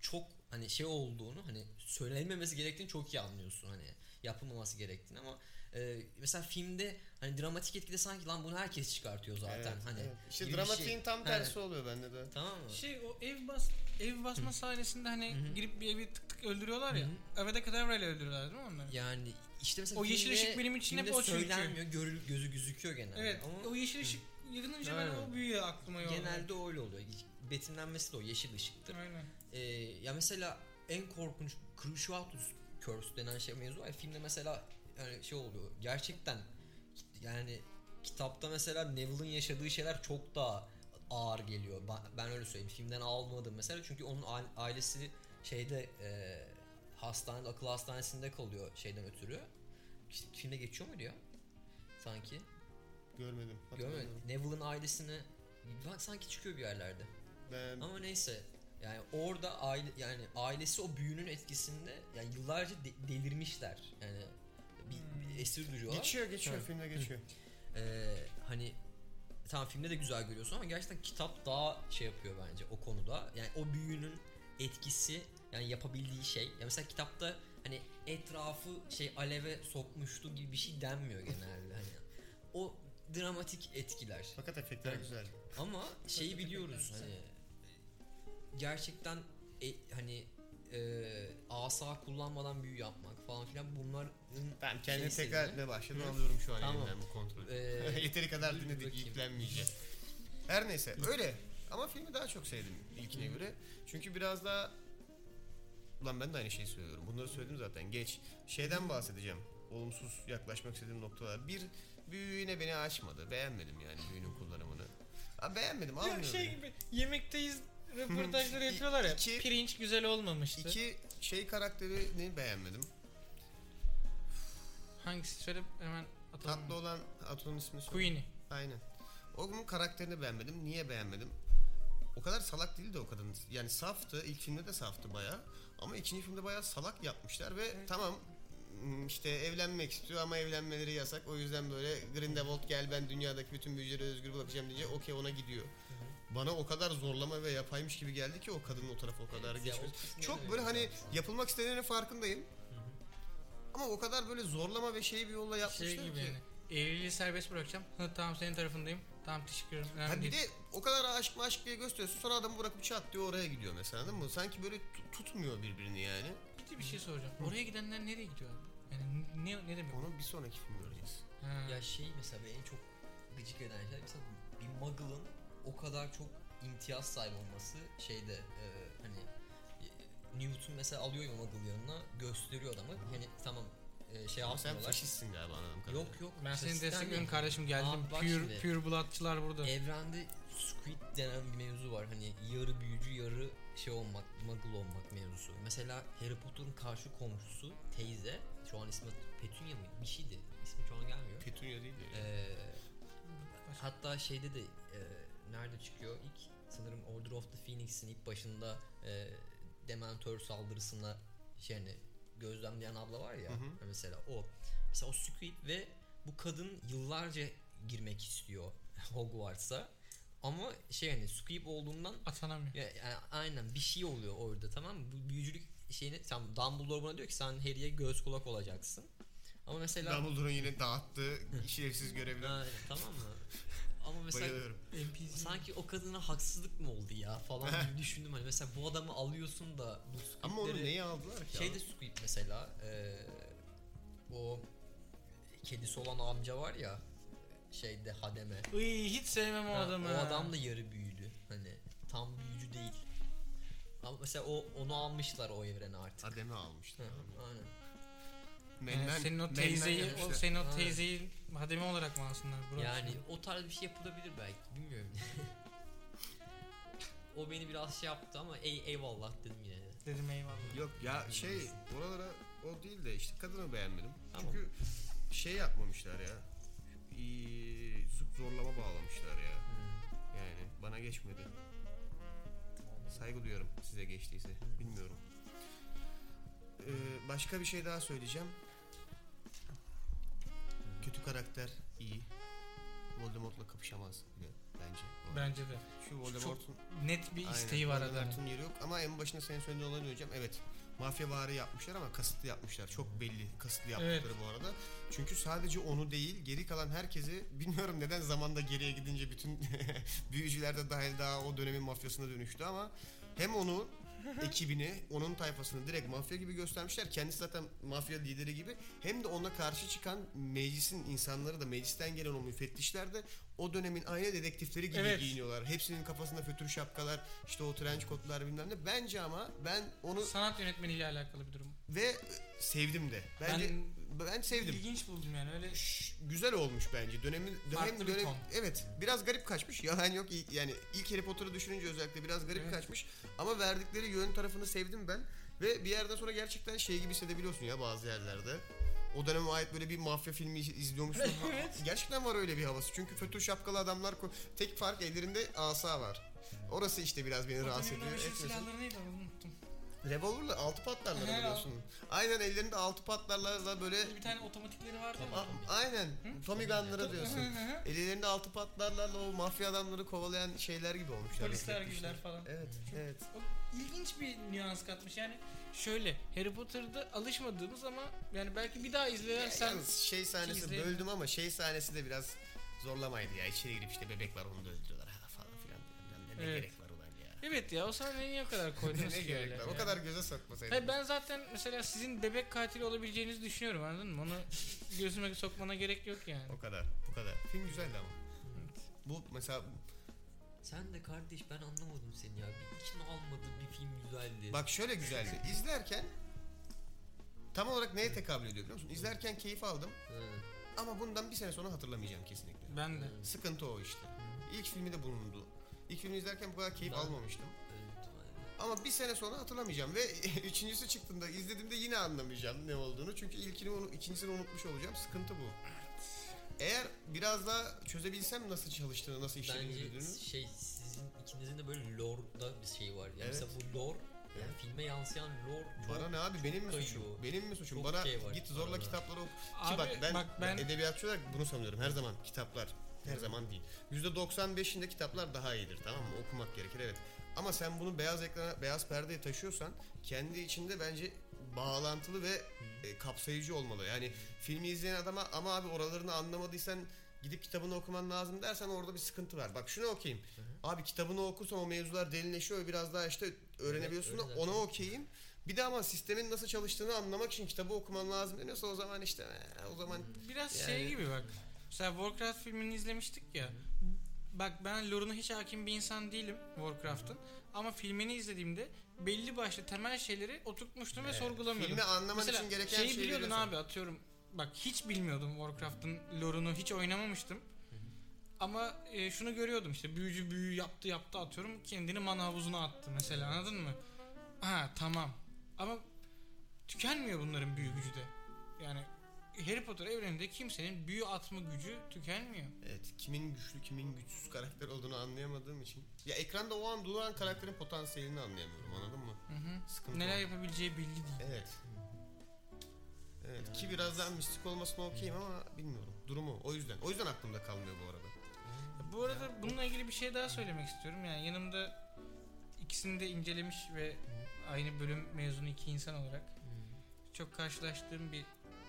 çok hani şey olduğunu hani söylenmemesi gerektiğini çok iyi anlıyorsun hani yapılmaması gerektiğini ama e, mesela filmde hani dramatik etkide sanki lan bunu herkes çıkartıyor zaten Evet, hani evet. İşte bir dramatiğin şey. tam tersi oluyor bende de. tamam mı? Şey o ev bas ev basma sahnesinde hani Hı hı. girip bir evi tık tık öldürüyorlar ya. Hı Avada Kedavra ile öldürüyorlar değil mi onları? Yani işte mesela O yeşil filmde- ışık benim için hep o çünkü. söylenmiyor, görül, gözü gözüküyor genelde. Evet. Ama O yeşil ışık yanınca ben o büyüye aklıma yordu. genelde öyle oluyor. Betimlenmesi de o yeşil ışıktır. Aynen. Ee, ya mesela en korkunç Cruciatus Curse denen şey mevzu var. Filmde mesela yani şey oluyor. Gerçekten yani kitapta mesela Neville'ın yaşadığı şeyler çok daha ağır geliyor. Ben, ben öyle söyleyeyim. Filmden almadım mesela çünkü onun aile- ailesi şeyde e, hastanede akıl hastanesinde kalıyor şeyden ötürü. Filmde geçiyor muydu ya? Sanki. Görmedim. Görmedim. Neville'ın ailesini sanki çıkıyor bir yerlerde. Ben Ama neyse. Yani orada aile yani ailesi o büyünün etkisinde yani yıllarca de- delirmişler. Yani bir, bir esir duruyorlar. geçiyor geçiyor Ha. filmde geçiyor. Ee, hani tamam filmde de güzel görüyorsun ama gerçekten kitap daha şey yapıyor bence o konuda. Yani o büyünün etkisi yani yapabildiği şey. Ya mesela kitapta hani etrafı şey aleve sokmuştu gibi bir şey denmiyor genelde hani. O dramatik etkiler. Fakat efektler Evet. güzel. Ama şeyi biliyoruz hani gerçekten e, hani e, asa kullanmadan büyü yapmak falan filan bunların Ben kendimi şeysi tekrar etmeye başladım alıyorum şu an Tamam. elimden bu kontrolü. Ee, Yeteri kadar dur dinledik bakayım. yüklenmeyeceğim. Her neyse öyle. Ama filmi daha çok sevdim ilkine göre. Çünkü biraz daha Ulan ben de aynı şeyi söylüyorum. Bunları söyledim zaten. Geç. Şeyden bahsedeceğim. Olumsuz yaklaşmak istediğim noktalar. Bir, büyü yine beni açmadı. Beğenmedim yani büyünün kullanımını. Ha, beğenmedim. Ya Almıyorum. şey gibi yemekteyiz röportajları yapıyorlar ya. İki- pirinç güzel olmamıştı. İki şey karakterini beğenmedim. Hangisi söyle hemen atalım. Tatlı olan Atun'un ismini söyle. Queenie. Aynen. Onun karakterini beğenmedim. Niye beğenmedim? O kadar salak değildi o kadın. Yani saftı. İlk filmde de saftı baya. Ama ikinci filmde baya salak yapmışlar ve tamam hmm, işte evlenmek istiyor ama evlenmeleri yasak. O yüzden böyle Grindelwald gel ben dünyadaki bütün büyücülere özgür bırakacağım deyince okey ona gidiyor. Bana o kadar zorlama ve yapaymış gibi geldi ki o kadının o tarafa o kadar Evet geçmesi. Çok öyle böyle hani yapılmak istenenin farkındayım. Ama o kadar böyle zorlama ve şeyi bir yolla yapmışlar Şey gibi ki. yani. Evliliği serbest bırakacağım. Hı, tamam senin tarafındayım. Tamam teşekkür ederim. Ha bir de o kadar aşk maşk diye gösteriyorsun sonra adamı bırakıp çat diye oraya gidiyor mesela değil mi? Sanki böyle tu- tutmuyor birbirini yani. Bir de bir şey soracağım. Oraya gidenler nereye gidiyor abi? Yani ne, ne demek? Onu bir sonraki film göreceğiz. Ha. Ya şey mesela beni en çok gıcık eden şey mesela bir muggle'ın o kadar çok imtiyaz sahibi olması şeyde e, hani e, Newton mesela alıyor ya muggle yanına gösteriyor adamı hani tamam e, şey Ama sen yapmıyorlar. faşistsin galiba anladığım kadarıyla. Yok yok. Ben seni faşistler destekliyorum değil. kardeşim geldim. Abi bak Pure, şimdi. pure bloodçılar burada. Evrende Squid denen bir mevzu var. Hani yarı büyücü yarı şey olmak, muggle olmak mevzusu. Mesela Harry Potter'ın karşı komşusu teyze. Şu an ismi Petunia mı? Bir şeydi. İsmi şu an gelmiyor. Petunia değil de. Ee, hatta şeyde de e, nerede çıkıyor ilk sanırım Order of the Phoenix'in ilk başında e, Dementor saldırısına şey hani gözlemleyen abla var ya Hı hı. mesela o mesela o Squid ve bu kadın yıllarca girmek istiyor Hogwarts'a ama şey hani Squib olduğundan Atanamıyor. ya, yani aynen bir şey oluyor orada tamam mı? Bu büyücülük şeyini tam Dumbledore buna diyor ki sen Harry'e göz kulak olacaksın. Ama mesela Dumbledore'un yine dağıttığı şerefsiz görevler. Tamam mı? Ama mesela Bayılıyorum. Sanki o kadına haksızlık mı oldu ya falan gibi düşündüm hani. Mesela bu adamı alıyorsun da bu Ama onu neye aldılar ki? şeyde Squid mesela eee, o kedisi olan amca var ya şeyde hademe. Iy, hiç sevmem o Ha, adamı. o adam da yarı büyülü hani tam büyücü değil. Ama mesela o onu almışlar o evrene artık. Adem'i almıştı. Hı, aynen. Yani Menmen, senin o teyzeyi, o senin o teyzeyi hademe olarak mı alsınlar? Bro? Yani o tarz bir şey yapılabilir belki bilmiyorum. o beni biraz şey yaptı ama ey eyvallah dedim yine de. Dedim eyvallah. Yok ya şey oralara o değil de işte kadını beğenmedim. Tamam. Çünkü şey yapmamışlar ya. İyi, zorlama bağlamışlar ya. Hmm. Yani bana geçmedi. Saygı duyuyorum size geçtiyse. Bilmiyorum. Ee, başka bir şey daha söyleyeceğim. Kötü karakter iyi. Voldemort'la kapışamaz bile bence. Bence de. Şu Voldemort'un Net bir Aynen, isteği var adamın. Voldemort'un yeri yok ama en başında senin söylediğin olayı hocam evet mafya vari yapmışlar ama kasıtlı yapmışlar. Çok belli kasıtlı yaptıkları Evet. bu arada. Çünkü sadece onu değil geri kalan herkesi bilmiyorum neden zamanda geriye gidince bütün büyücüler de dahil daha o dönemin mafyasına dönüştü ama hem onu ekibini, onun tayfasını direkt mafya gibi göstermişler. Kendisi zaten mafya lideri gibi. Hem de ona karşı çıkan meclisin insanları da meclisten gelen o müfettişler de o dönemin aynı dedektifleri gibi Evet. giyiniyorlar. Hepsinin kafasında fötür şapkalar, işte o trench kotlar bilmem ne. Bence ama ben onu Sanat yönetmeniyle alakalı bir durum. ve sevdim de. Bence ben, sevdim. İlginç buldum yani öyle. Şş, güzel olmuş bence. Dönemin Farklı hem bir dönem, ton. evet biraz garip kaçmış. Yalan yok. Yani ilk Harry Potter'ı düşününce özellikle biraz garip Evet. kaçmış ama verdikleri yön tarafını sevdim ben ve bir yerden sonra gerçekten şey gibi hissedebiliyorsun ya bazı yerlerde. O döneme ait böyle bir mafya filmi iz- izliyormuşsun. Evet. Gerçekten var öyle bir havası. Çünkü fötür şapkalı adamlar ko- tek fark ellerinde asa var. Orası işte biraz beni rahatsız ediyor. Silahları neydi unuttum. Revolver'la altı patlarlar He, biliyorsun. Aynen ellerinde altı patlarlarla böyle Bir tane otomatikleri vardı ya. aynen. Diyorsun. Hı hı hı. Ellerinde altı patlarlarla o mafya adamları kovalayan şeyler gibi olmuşlar. Polisler gibiler falan. Evet, evet. O ilginç bir nüans katmış. Yani şöyle Harry Potter'da alışmadığımız ama yani belki bir daha izlersen Yalnız şey sahnesi izleyelim. böldüm ama şey sahnesi de biraz zorlamaydı ya. İçeri girip işte bebek var onu da öldürüyorlar falan filan. Ne Evet. gerek var. Evet ya o sahneyi niye o kadar koydunuz ne ki gerek öyle? var? O kadar göze sokmasaydın. Hayır ben zaten mesela sizin bebek katili olabileceğinizi düşünüyorum anladın mı? Onu gözüme sokmana gerek yok yani. O kadar, bu kadar. Film güzeldi ama. Evet. Bu mesela Sen de kardeş ben anlamadım seni ya. Bir için almadı bir film güzeldi. bak şöyle güzeldi. İzlerken tam olarak neye tekabül ediyor biliyor musun? İzlerken keyif aldım Hı. ama bundan bir sene sonra hatırlamayacağım kesinlikle. Ben de. Sıkıntı o işte. İlk filmi de bulundu. İlk filmi izlerken bu kadar keyif Ben- almamıştım. Ama bir sene sonra hatırlamayacağım ve üçüncüsü çıktığında izlediğimde yine anlamayacağım ne olduğunu. Çünkü ilkini onu ikincisini unutmuş olacağım. Sıkıntı bu. Eğer biraz daha çözebilsem nasıl çalıştığını, nasıl işlediğini Bence izlediğini. şey sizin ikinizin de böyle lore'da bir şey var. Yani Evet. mesela bu lore yani Evet. filme yansıyan lore çok Bana ne abi benim mi kayıyor. suçum? Benim mi suçum? Çok Bana şey var git zorla arada. kitapları oku. Ki Abi, bak ben, bak ben- edebiyatçı olarak bunu sanıyorum her zaman kitaplar. Her zaman değil. %95'inde kitaplar daha iyidir tamam mı? Okumak gerekir evet. Ama sen bunu beyaz ekrana, beyaz perdeye taşıyorsan kendi içinde bence bağlantılı ve e, kapsayıcı olmalı. Yani filmi izleyen adama ama abi oralarını anlamadıysan gidip kitabını okuman lazım dersen orada bir sıkıntı var. Bak şunu okuyayım. Abi kitabını okursan o mevzular derinleşiyor biraz daha işte öğrenebiliyorsun. zaten. Ona okuyayım. Bir de ama sistemin nasıl çalıştığını anlamak için kitabı okuman lazım deniyorsa o zaman işte o zaman Biraz Yani- şey gibi bak. Mesela Warcraft filmini izlemiştik ya. bak ben lore'una hiç hakim bir insan değilim Warcraft'ın. Ama filmini izlediğimde belli başlı temel şeyleri oturtmuştum ve Evet, sorgulamıyordum. Filmi anlaman Mesela için gereken şeyi şeyi biliyordun biliyorsun. abi atıyorum. Bak hiç bilmiyordum Warcraft'ın lore'unu hiç oynamamıştım. Ama e, şunu görüyordum işte büyücü büyü yaptı yaptı atıyorum kendini mana havuzuna attı mesela anladın mı? Ha tamam. Ama tükenmiyor bunların büyü gücü de. Yani Harry Potter evreninde kimsenin büyü atma gücü tükenmiyor. Evet, kimin güçlü kimin güçsüz karakter olduğunu anlayamadığım için. Ya ekranda o an duran karakterin potansiyelini anlayamıyorum anladın mı? Hı hı. Sıkıntı Neler o. yapabileceği belli değil. Evet. Evet ki biraz daha mistik olmasına okeyim ama bilmiyorum. Durumu o yüzden. O yüzden aklımda kalmıyor bu arada. Bu arada bununla ilgili bir şey daha söylemek istiyorum. Yani yanımda ikisini de incelemiş ve aynı bölüm mezunu iki insan olarak çok karşılaştığım bir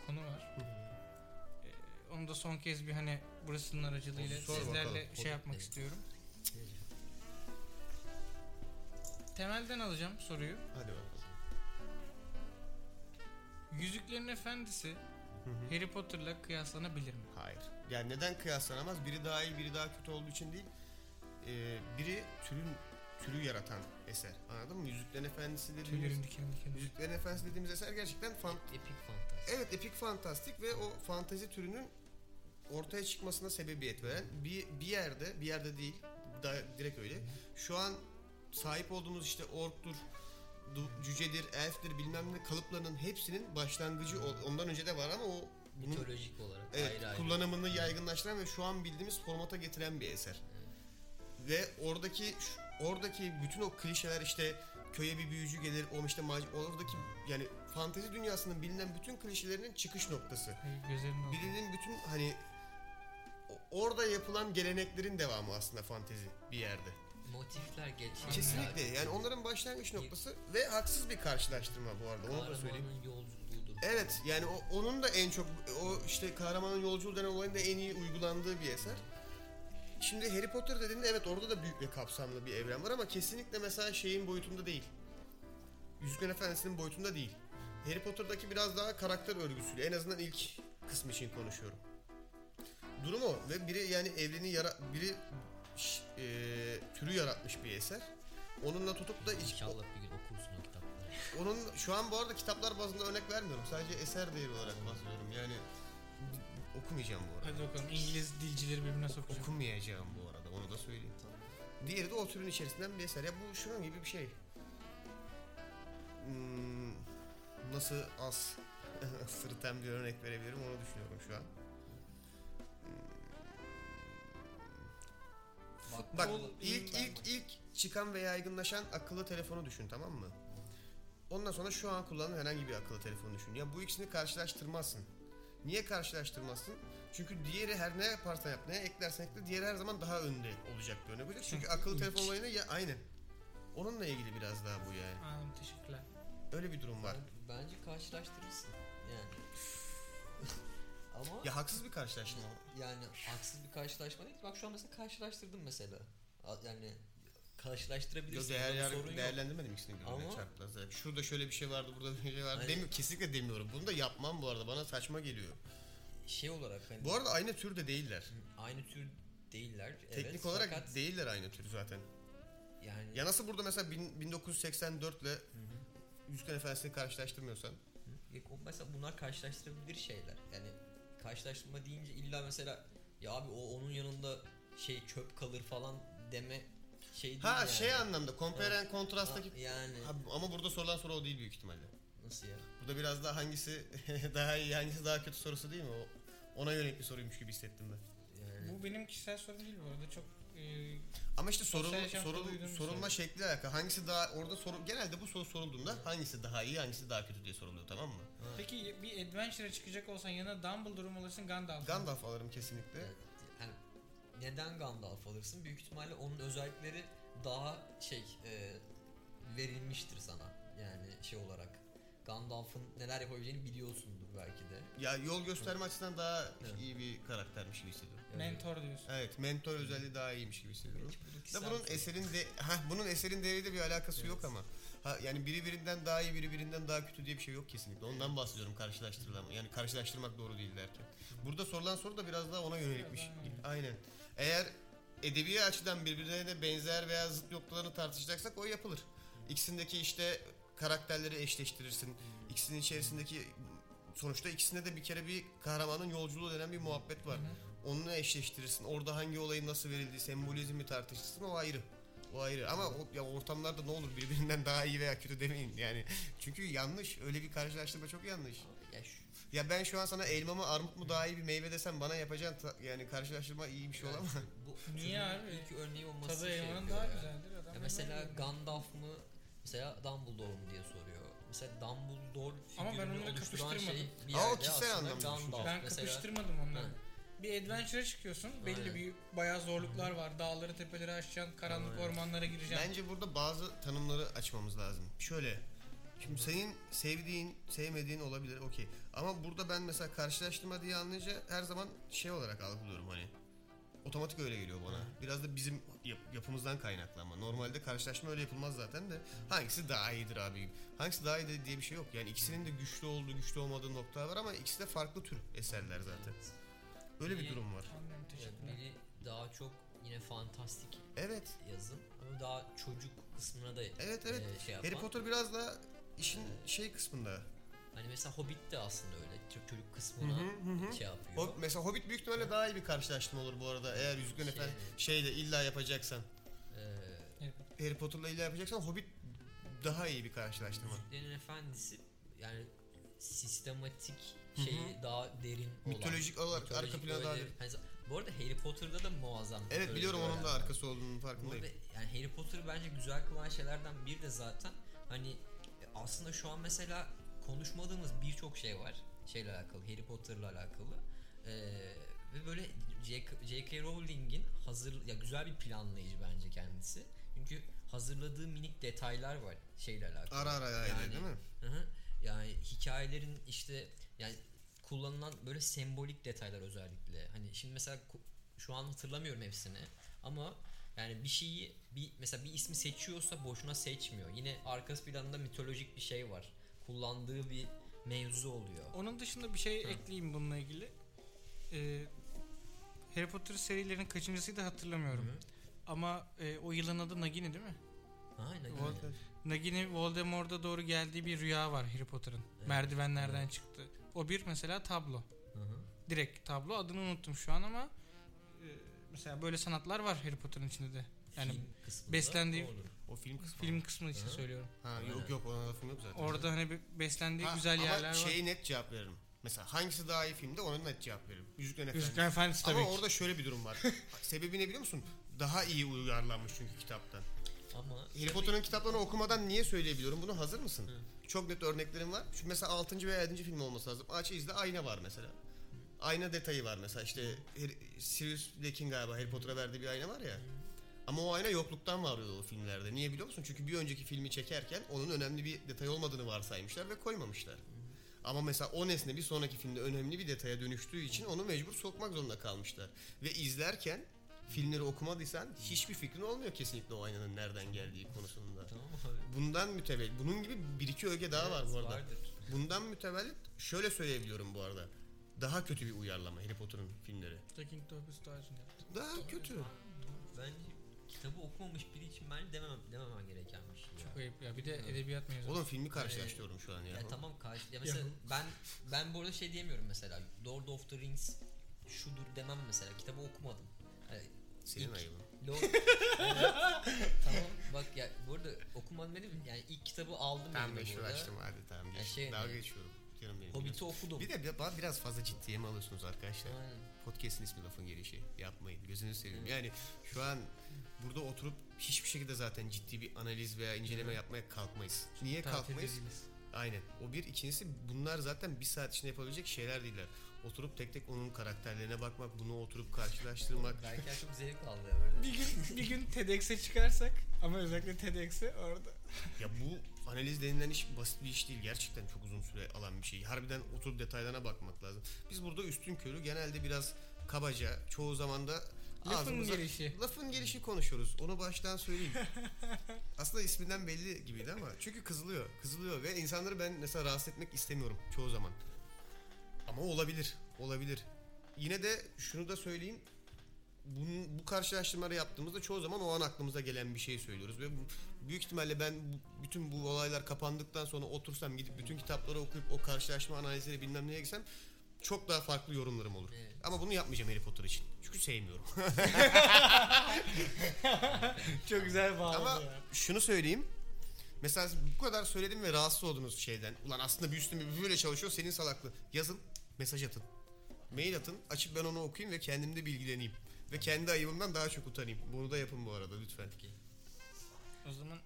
konu var. Ee, onu da son kez bir hani burasının aracılığıyla Sor sizlerle bakalım. şey yapmak Evet. istiyorum. Temelden alacağım soruyu. Hadi bakalım. Yüzüklerin Efendisi Hı hı. Harry Potter'la kıyaslanabilir mi? Hayır. Yani neden kıyaslanamaz? Biri daha iyi, biri daha kötü olduğu için değil. Ee, biri türün türü yaratan eser. Anladın mı? Yüzüklerin Efendisi dediğimiz Tüylerim diken diken. Yüzüklerin Efendisi dediğimiz eser gerçekten fan, Epik fantezi. Evet epik fantastik ve o fantezi türünün ortaya çıkmasına sebebiyet veren bir, bir yerde bir yerde değil da, direkt öyle. Şu an sahip olduğumuz işte orktur, cücedir, elftir bilmem ne kalıplarının hepsinin başlangıcı ondan önce de var ama o bunun Mitolojik olarak evet, ayrı ayrı. kullanımını yaygınlaştıran ve şu an bildiğimiz formata getiren bir eser. Ve oradaki şu- oradaki bütün o klişeler işte köye bir büyücü gelir, o işte mac- oradaki yani fantezi dünyasının bilinen bütün klişelerinin çıkış noktası. Bilinen bütün hani orada yapılan geleneklerin devamı aslında fantezi bir yerde. Motifler geçiyor. Kesinlikle yani onların başlangıç noktası ve haksız bir karşılaştırma bu arada onu da söyleyeyim. Yolculuğudur. Evet yani o, onun da en çok o işte kahramanın yolculuğu denen olayın da en iyi uygulandığı bir eser. Şimdi Harry Potter dediğinde evet orada da büyük ve kapsamlı bir evren var ama kesinlikle mesela şeyin boyutunda değil. Yüzüklerin Efendisi'nin boyutunda değil. Harry Potter'daki biraz daha karakter örgüsüyle en azından ilk kısmı için konuşuyorum. Durum o ve biri yani evreni yara biri e, türü yaratmış bir eser. Onunla tutup da İnşallah bir gün okursun o kitapları. onun şu an bu arada kitaplar bazında örnek vermiyorum. Sadece eser değeri olarak bahsediyorum. Yani okumayacağım bu arada. Hadi bakalım İngiliz dilcileri birbirine sokacağım. Okumayacağım bu arada. Onu da söyleyeyim. Diğeri de o türün içerisinden bir eser. Ya bu şunun gibi bir şey. Hmm, nasıl az sırıtan bir örnek verebilirim onu düşünüyorum şu an. Bak Futbol, ilk ilk ilk çıkan ve yaygınlaşan akıllı telefonu düşün tamam mı? Ondan sonra şu an kullanılan herhangi bir akıllı telefonu düşün. Ya bu ikisini karşılaştırmazsın. Niye karşılaştırmazsın? Çünkü diğeri her ne yaparsan yap, ne eklersen ekle, diğeri her zaman daha önde olacak bir örnek olacak. Çünkü akıllı telefon olayına ya aynen. Onunla ilgili biraz daha bu yani. Anladım teşekkürler. Öyle bir durum var. Ben- Bence karşılaştırırsın. Yani. Ama Ya haksız bir karşılaşma. yani haksız bir karşılaşma değil. Bak şu an mesela karşılaştırdım mesela. Yani Karşılaştırabilirsin. değer, Bunda yer, sorun yok. değerlendirmedim ikisini birbirine Ama- çarptılar. Şurada şöyle bir şey vardı, burada bir şey vardı. Aynen. Demiyorum, kesinlikle demiyorum. Bunu da yapmam bu arada. Bana saçma geliyor. Şey olarak hani Bu arada aynı tür de değiller. aynı tür değiller. Teknik evet, olarak fakat değiller aynı tür zaten. yani Ya nasıl burada mesela bin- 1984 ile Yüzüklerin Efendisi'ni karşılaştırmıyorsan. Ya o mesela bunlar karşılaştırabilir şeyler. Yani karşılaştırma deyince illa mesela ya abi o onun yanında şey çöp kalır falan deme şey değil Ha yani. şey anlamda compare and contrast'taki Ha, yani Ha, ama burada sorulan soru o değil büyük ihtimalle. nasıl ya? Burada biraz daha hangisi daha iyi hangisi daha kötü sorusu değil mi? O ona yönelik bir soruymuş gibi hissettim ben. Yani Bu benim kişisel sorum değil bu arada çok e, Ama işte sorul, Sosyal yaşamda sorul, duyduğum bir sorulma soru. şekliyle alakalı. Hangisi daha orada soru genelde bu soru sorulduğunda hangisi daha iyi hangisi daha kötü diye soruluyor tamam mı? Peki bir adventure'a çıkacak olsan yanına Dumbledore mu alırsın Gandalf mı? Gandalf alırım kesinlikle. Neden Gandalf alırsın? Büyük ihtimalle onun özellikleri daha şey e, verilmiştir sana. Yani şey olarak Gandalf'ın neler yapabileceğini biliyorsundur belki de. Ya yol gösterme açısından daha Evet. iyi bir karaktermiş gibi hissediyorum. Mentor diyorsun. Evet, mentor özelliği daha iyiymiş gibi hissediyorum. Da bunun eserin de ha bunun eserin değeriyle bir alakası yok ama. Ha yani biri birinden daha iyi, biri birinden daha kötü diye bir şey yok kesinlikle. Ondan bahsediyorum karşılaştırılama. Yani karşılaştırmak doğru değil derken. Burada sorulan soru da biraz daha ona yönelikmiş. Aynen. Eğer edebi açıdan birbirlerine benzer veya zıt noktalarını tartışacaksak o yapılır. İkisindeki işte karakterleri eşleştirirsin. İkisinin içerisindeki sonuçta ikisinde de bir kere bir kahramanın yolculuğu denen bir muhabbet var. Onunla eşleştirirsin. Orada hangi olayın nasıl verildiği, sembolizmi tartışırsın o ayrı. O ayrı ama o, ya ortamlarda ne olur birbirinden daha iyi veya kötü demeyin yani. Çünkü yanlış. Öyle bir karşılaştırma çok yanlış. Ya ben şu an sana elma mı armut mu daha iyi bir meyve desem bana yapacağın ta- yani karşılaştırma iyi bir şey olamaz. bu Niye abi? ilk örneği olması Tadı şey elmanın yapıyor daha ya. güzeldir. Adam Ya elma mesela yiyor. Gandalf mı mesela Dumbledore mu diye soruyor. Mesela Dumbledore Ama ben figürünü onları oluşturan kapıştırmadım. şey bir Ama o yerde kişisel aslında anlamda Gandalf. Ben Mesela- kapıştırmadım onları. Ha. Bir adventure'a çıkıyorsun. Belli Aynen. bir bayağı zorluklar var. Dağları tepeleri aşacaksın. Karanlık Aynen. ormanlara gireceksin. Bence burada bazı tanımları açmamız lazım. Şöyle. Şimdi senin sevdiğin, sevmediğin olabilir okey. Ama burada ben mesela karşılaştırma diye anlayınca her zaman şey olarak algılıyorum hani. Otomatik öyle geliyor bana. Biraz da bizim yap- yapımızdan kaynaklı ama. Normalde karşılaşma öyle yapılmaz zaten de. Hangisi daha iyidir abi. Hangisi daha iyi diye bir şey yok. Yani ikisinin de güçlü olduğu, güçlü olmadığı noktalar var ama ikisi de farklı tür eserler zaten. Öyle bir durum var. Anlıyorum teşekkürler. biri daha çok yine fantastik Evet. yazım ama daha çocuk kısmına da Evet evet. e, şey yapan. Harry Potter biraz da işin şey kısmında. Hani mesela Hobbit de aslında öyle ço- çocuk kısmına Hı hı hı. şey yapıyor. O, mesela Hobbit büyük ihtimalle daha iyi bir karşılaştırma olur bu arada. Eğer Yüzüklerin Şey- Efendisi şeyle illa yapacaksan. Ee, Harry Potter. Potter'la illa yapacaksan Hobbit daha iyi bir karşılaştırma. Yüzüklerin Efendisi yani sistematik Hı hı. şeyi daha derin olan. Mitolojik olarak arka plana daha derin. Hani bu arada Harry Potter'da da muazzam. Evet mitolojik biliyorum onun da var. arkası olduğunun Bu farkındayım. arada yani Harry Potter'ı bence güzel kılan şeylerden bir de zaten hani aslında şu an mesela konuşmadığımız birçok şey var şeyle alakalı Harry Potter'la alakalı Ee, ve böyle J.K. Rowling'in hazır ya güzel bir planlayıcı bence kendisi çünkü hazırladığı minik detaylar var şeyle alakalı. Ara ara Yani- değil mi? Hı hı. Yani hikayelerin işte yani kullanılan böyle sembolik detaylar özellikle. Hani şimdi mesela şu an hatırlamıyorum hepsini ama yani bir şeyi bir mesela bir ismi seçiyorsa boşuna seçmiyor. Yine arkası planında mitolojik bir şey var. Kullandığı bir mevzu oluyor. Onun dışında bir şey Hı. ekleyeyim bununla ilgili. Ee, Harry Potter serilerinin kaçıncısıydı hatırlamıyorum. Hı. Ama e, o yılın adı Nagini değil mi? Aynen. Vol- aynen. Nagini Voldemort'a doğru geldiği bir rüya var Harry Potter'ın. Evet, Merdivenlerden evet. çıktı. O bir mesela tablo. Hı hı. Direkt tablo adını unuttum şu an ama mesela böyle sanatlar var Harry Potter'ın içinde de. Yani beslendiği-. O film kısmı. film kısmı için Hı. söylüyorum. Ha yok Aynen. yok ona lafım yok zaten. Orada hani bir beslendiği Ha, güzel ama yerler var. şeye net cevap veririm. Mesela hangisi daha iyi filmde ona net cevap veririm. Yüzüklerin Efendisi. Yüzüklerin Efendisi tabii Ama ki. orada şöyle bir durum var. Sebebi ne biliyor musun? Daha iyi uyarlanmış çünkü kitaptan. Ama Harry Potter'ın kitaplarını okumadan niye söyleyebiliyorum bunu? Hazır mısın? Çok net örneklerim var. Şu mesela 6. veya 7. film olması lazım. Aç izle ayna var mesela. Ayna detayı var mesela işte Sirius Black'in galiba Harry Potter'a verdiği bir ayna var ya. Ama o ayna yokluktan var o filmlerde. Niye biliyor musun? Çünkü bir önceki filmi çekerken onun önemli bir detay olmadığını varsaymışlar ve koymamışlar. Ama mesela o nesne bir sonraki filmde önemli bir detaya dönüştüğü için onu mecbur sokmak zorunda kalmışlar. Ve izlerken filmleri okumadıysan hiçbir fikrin olmuyor kesinlikle o aynanın nereden geldiği konusunda. tamam abi. Bundan mütevellit, bunun gibi bir iki öge daha var Evet, bu arada. vardır. Bundan mütevellit şöyle söyleyebiliyorum bu arada. Daha kötü bir uyarlama Harry Potter'ın filmleri. The Kingdom of Stars yaptı. Daha kötü. Bence kitabı okumamış biri için bence dememem, dememen gereken bir şey. ya. Çok ayıp ya. Bir de edebiyat mezunu. Oğlum filmi karşılaştırıyorum şu an ya. Ya tamam karşı ya mesela ben ben bu arada şey diyemiyorum mesela Lord of the Rings şudur demem mesela kitabı okumadım. Yani Senin ilk- ayıbın. Lord tamam bak ya bu arada okumadım dedim yani ilk kitabı aldım Tamam elime meşhur burada. açtım hadi tamam. Ya Geç. şey Dalga ne? geçiyorum. Canım benim. Hobbit'i okudum. Bir de bana biraz fazla ciddiye mi alıyorsunuz arkadaşlar? Aynen. Podcast'in ismi lafın gelişi. Yapmayın. Gözünü seveyim. Yani şu an burada oturup hiçbir şekilde zaten ciddi bir analiz veya inceleme yapmaya kalkmayız. Niye Tatil kalkmayız? değiliz. Aynen. O bir. ikincisi bunlar zaten bir saat içinde yapabilecek şeyler değiller. Oturup tek tek onun karakterlerine bakmak, bunu oturup karşılaştırmak. Berker çok zevk aldı ya böyle. Bir gün bir gün TEDx'e çıkarsak ama özellikle TEDx'e orada. ya bu analiz denilen iş basit bir iş değil. Gerçekten çok uzun süre alan bir şey. Harbiden oturup detaylarına bakmak lazım. Biz burada üstün körü genelde biraz kabaca, çoğu zaman da Lafın gelişi. Lafın gelişi konuşuyoruz. Onu baştan söyleyeyim. Aslında isminden belli gibiydi ama çünkü kızılıyor. Kızılıyor ve insanları ben mesela rahatsız etmek istemiyorum çoğu zaman. Ama olabilir. Olabilir. Yine de şunu da söyleyeyim. Bunun, bu karşılaştırmaları yaptığımızda çoğu zaman o an aklımıza gelen bir şey söylüyoruz ve bu, büyük ihtimalle ben bu- bütün bu olaylar kapandıktan sonra otursam gidip bütün kitapları okuyup o karşılaştırma analizleri bilmem neye gitsem çok daha farklı yorumlarım olur. Evet. Ama bunu yapmayacağım Harry Potter için. Çünkü sevmiyorum. Çok güzel bağladı Ama ya. şunu söyleyeyim. Mesela bu kadar söyledim ve rahatsız oldunuz şeyden. Ulan aslında bir üstüne böyle çalışıyor senin salaklı. Yazın, mesaj atın. Mail atın, açıp ben onu okuyayım ve kendimde bilgileneyim. Ve kendi ayıbımdan daha çok utanayım. Bunu da yapın bu arada lütfen. O zaman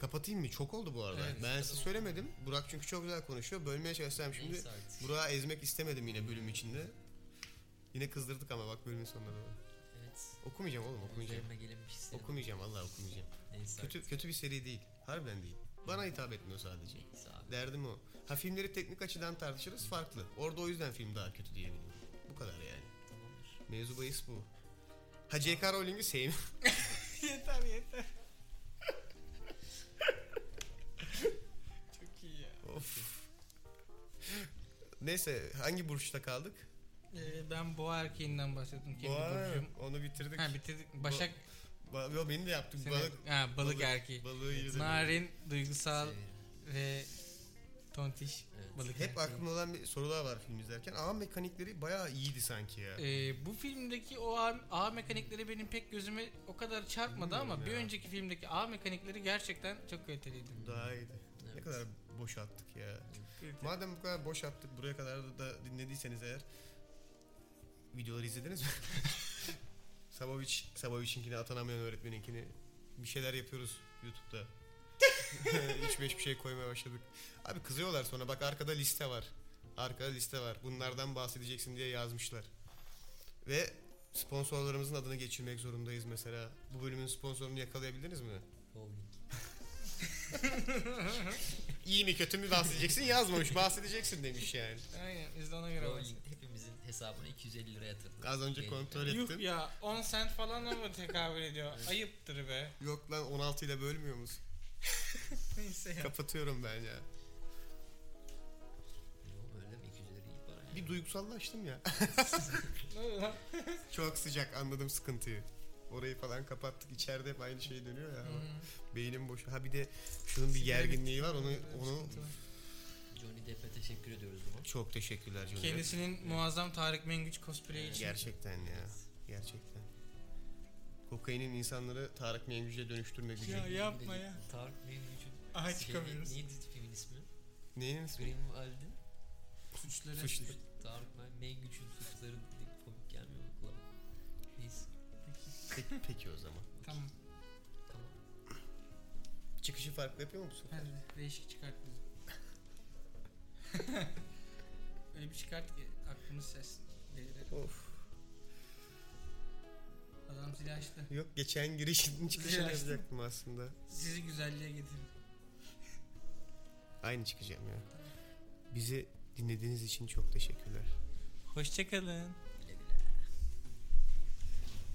Kapatayım mı? Çok oldu bu arada. Evet, ben size söylemedim. Burak çünkü çok güzel konuşuyor. Bölmeye çalışsam şimdi. Artık. Burak'ı ezmek istemedim yine bölüm içinde. Yine kızdırdık ama bak bölümün sonunda da. Evet. Okumayacağım oğlum okumayacağım. Üzerime gelinmiş hislerim. Okumayacağım vallahi okumayacağım. Neyse Kötü kötü bir seri değil. Harbiden değil. Bana hitap etmiyor sadece. Neyse abi. Derdim o. Ha filmleri teknik açıdan tartışırız farklı. Orada o yüzden film daha kötü diyebiliyorum. Bu kadar yani. Tamamdır. Mevzu bahis bu. Ha J.K. Rowling'i sevmiyorum. yeter yeter. Çok iyi ya. of. Neyse hangi burçta kaldık? Ee, ben boğa erkeğinden bahsettim. Kendi Boğa, burcum. onu bitirdik. Ha bitirdik. Başak Ba- yo, beni de yaptık. seni- Balık, ha, balık, balık- erkeği. balığı Narin, duygusal Severim. ve tontiş Evet. balık Hep aklımda olan bir soru daha var film izlerken. Ağ mekanikleri bayağı iyiydi sanki ya. Ee, bu filmdeki o ağ, ağ mekanikleri benim pek gözüme o kadar çarpmadı ama Bilmiyorum bir ya. önceki filmdeki ağ mekanikleri gerçekten çok kaliteliydi. Daha iyiydi. Ne Evet. kadar boş attık ya. Madem bu kadar boş attık buraya kadar da, dinlediyseniz eğer videoları izlediniz mi? Sabovic, Sabovic'inkini atanamayan öğretmeninkini bir şeyler yapıyoruz YouTube'da. 3-5 bir şey koymaya başladık. Abi kızıyorlar sonra bak arkada liste var. Arkada liste var. Bunlardan bahsedeceksin diye yazmışlar. Ve sponsorlarımızın adını geçirmek zorundayız mesela. Bu bölümün sponsorunu yakalayabildiniz mi? Bowling. İyi mi kötü mü bahsedeceksin yazmamış bahsedeceksin demiş yani. Aynen biz de ona göre hepimizin hesabına 250 lira yatırdık. Az önce Gelin. kontrol Yuh ettim. ya 10 sent falan mı tekabül ediyor? Ayıptır be. Yok lan 16 ile bölmüyor musun? Neyse ya. Kapatıyorum ben ya. Yo, öyle mi? 250 lira iyi para ya. Bir duygusallaştım ya. Ne oluyor lan? Çok sıcak anladım sıkıntıyı. Orayı falan kapattık. İçeride hep aynı şey dönüyor ya. Beynim boş. Ha bir de şunun bir gerginliği var. Onu onu. Johnny Depp'e teşekkür ediyoruz buna. çok teşekkürler Johnny. Kendisinin muazzam Tarık Mengüç cosplay'i için. Gerçekten ya. Gerçekten. Kokainin insanları Tarık Mengücü'ye dönüştürme gücü. Ya yapma ya. Tarık Mengücü'nün Aha şey, çıkamıyoruz. neydi filmin ismi? Neyin ismi? Greenwald'in Suçları. Suçlu. Tarık Mengücü'nün suçları komik gelmiyor mu kulağa? Neyse. Peki, peki o zaman. Tamam. Tamam. Çıkışı farklı yapıyor musun? Hadi değişik çıkart bizi. Öyle bir çıkart ki aklımız ses delirir. Of. Adam zili açtı. Yok geçen girişin çıkışını Biraz. yapacaktım aslında. Sizi güzelliğe getirin. Aynı çıkacağım ya. Bizi dinlediğiniz için çok teşekkürler. Hoşçakalın.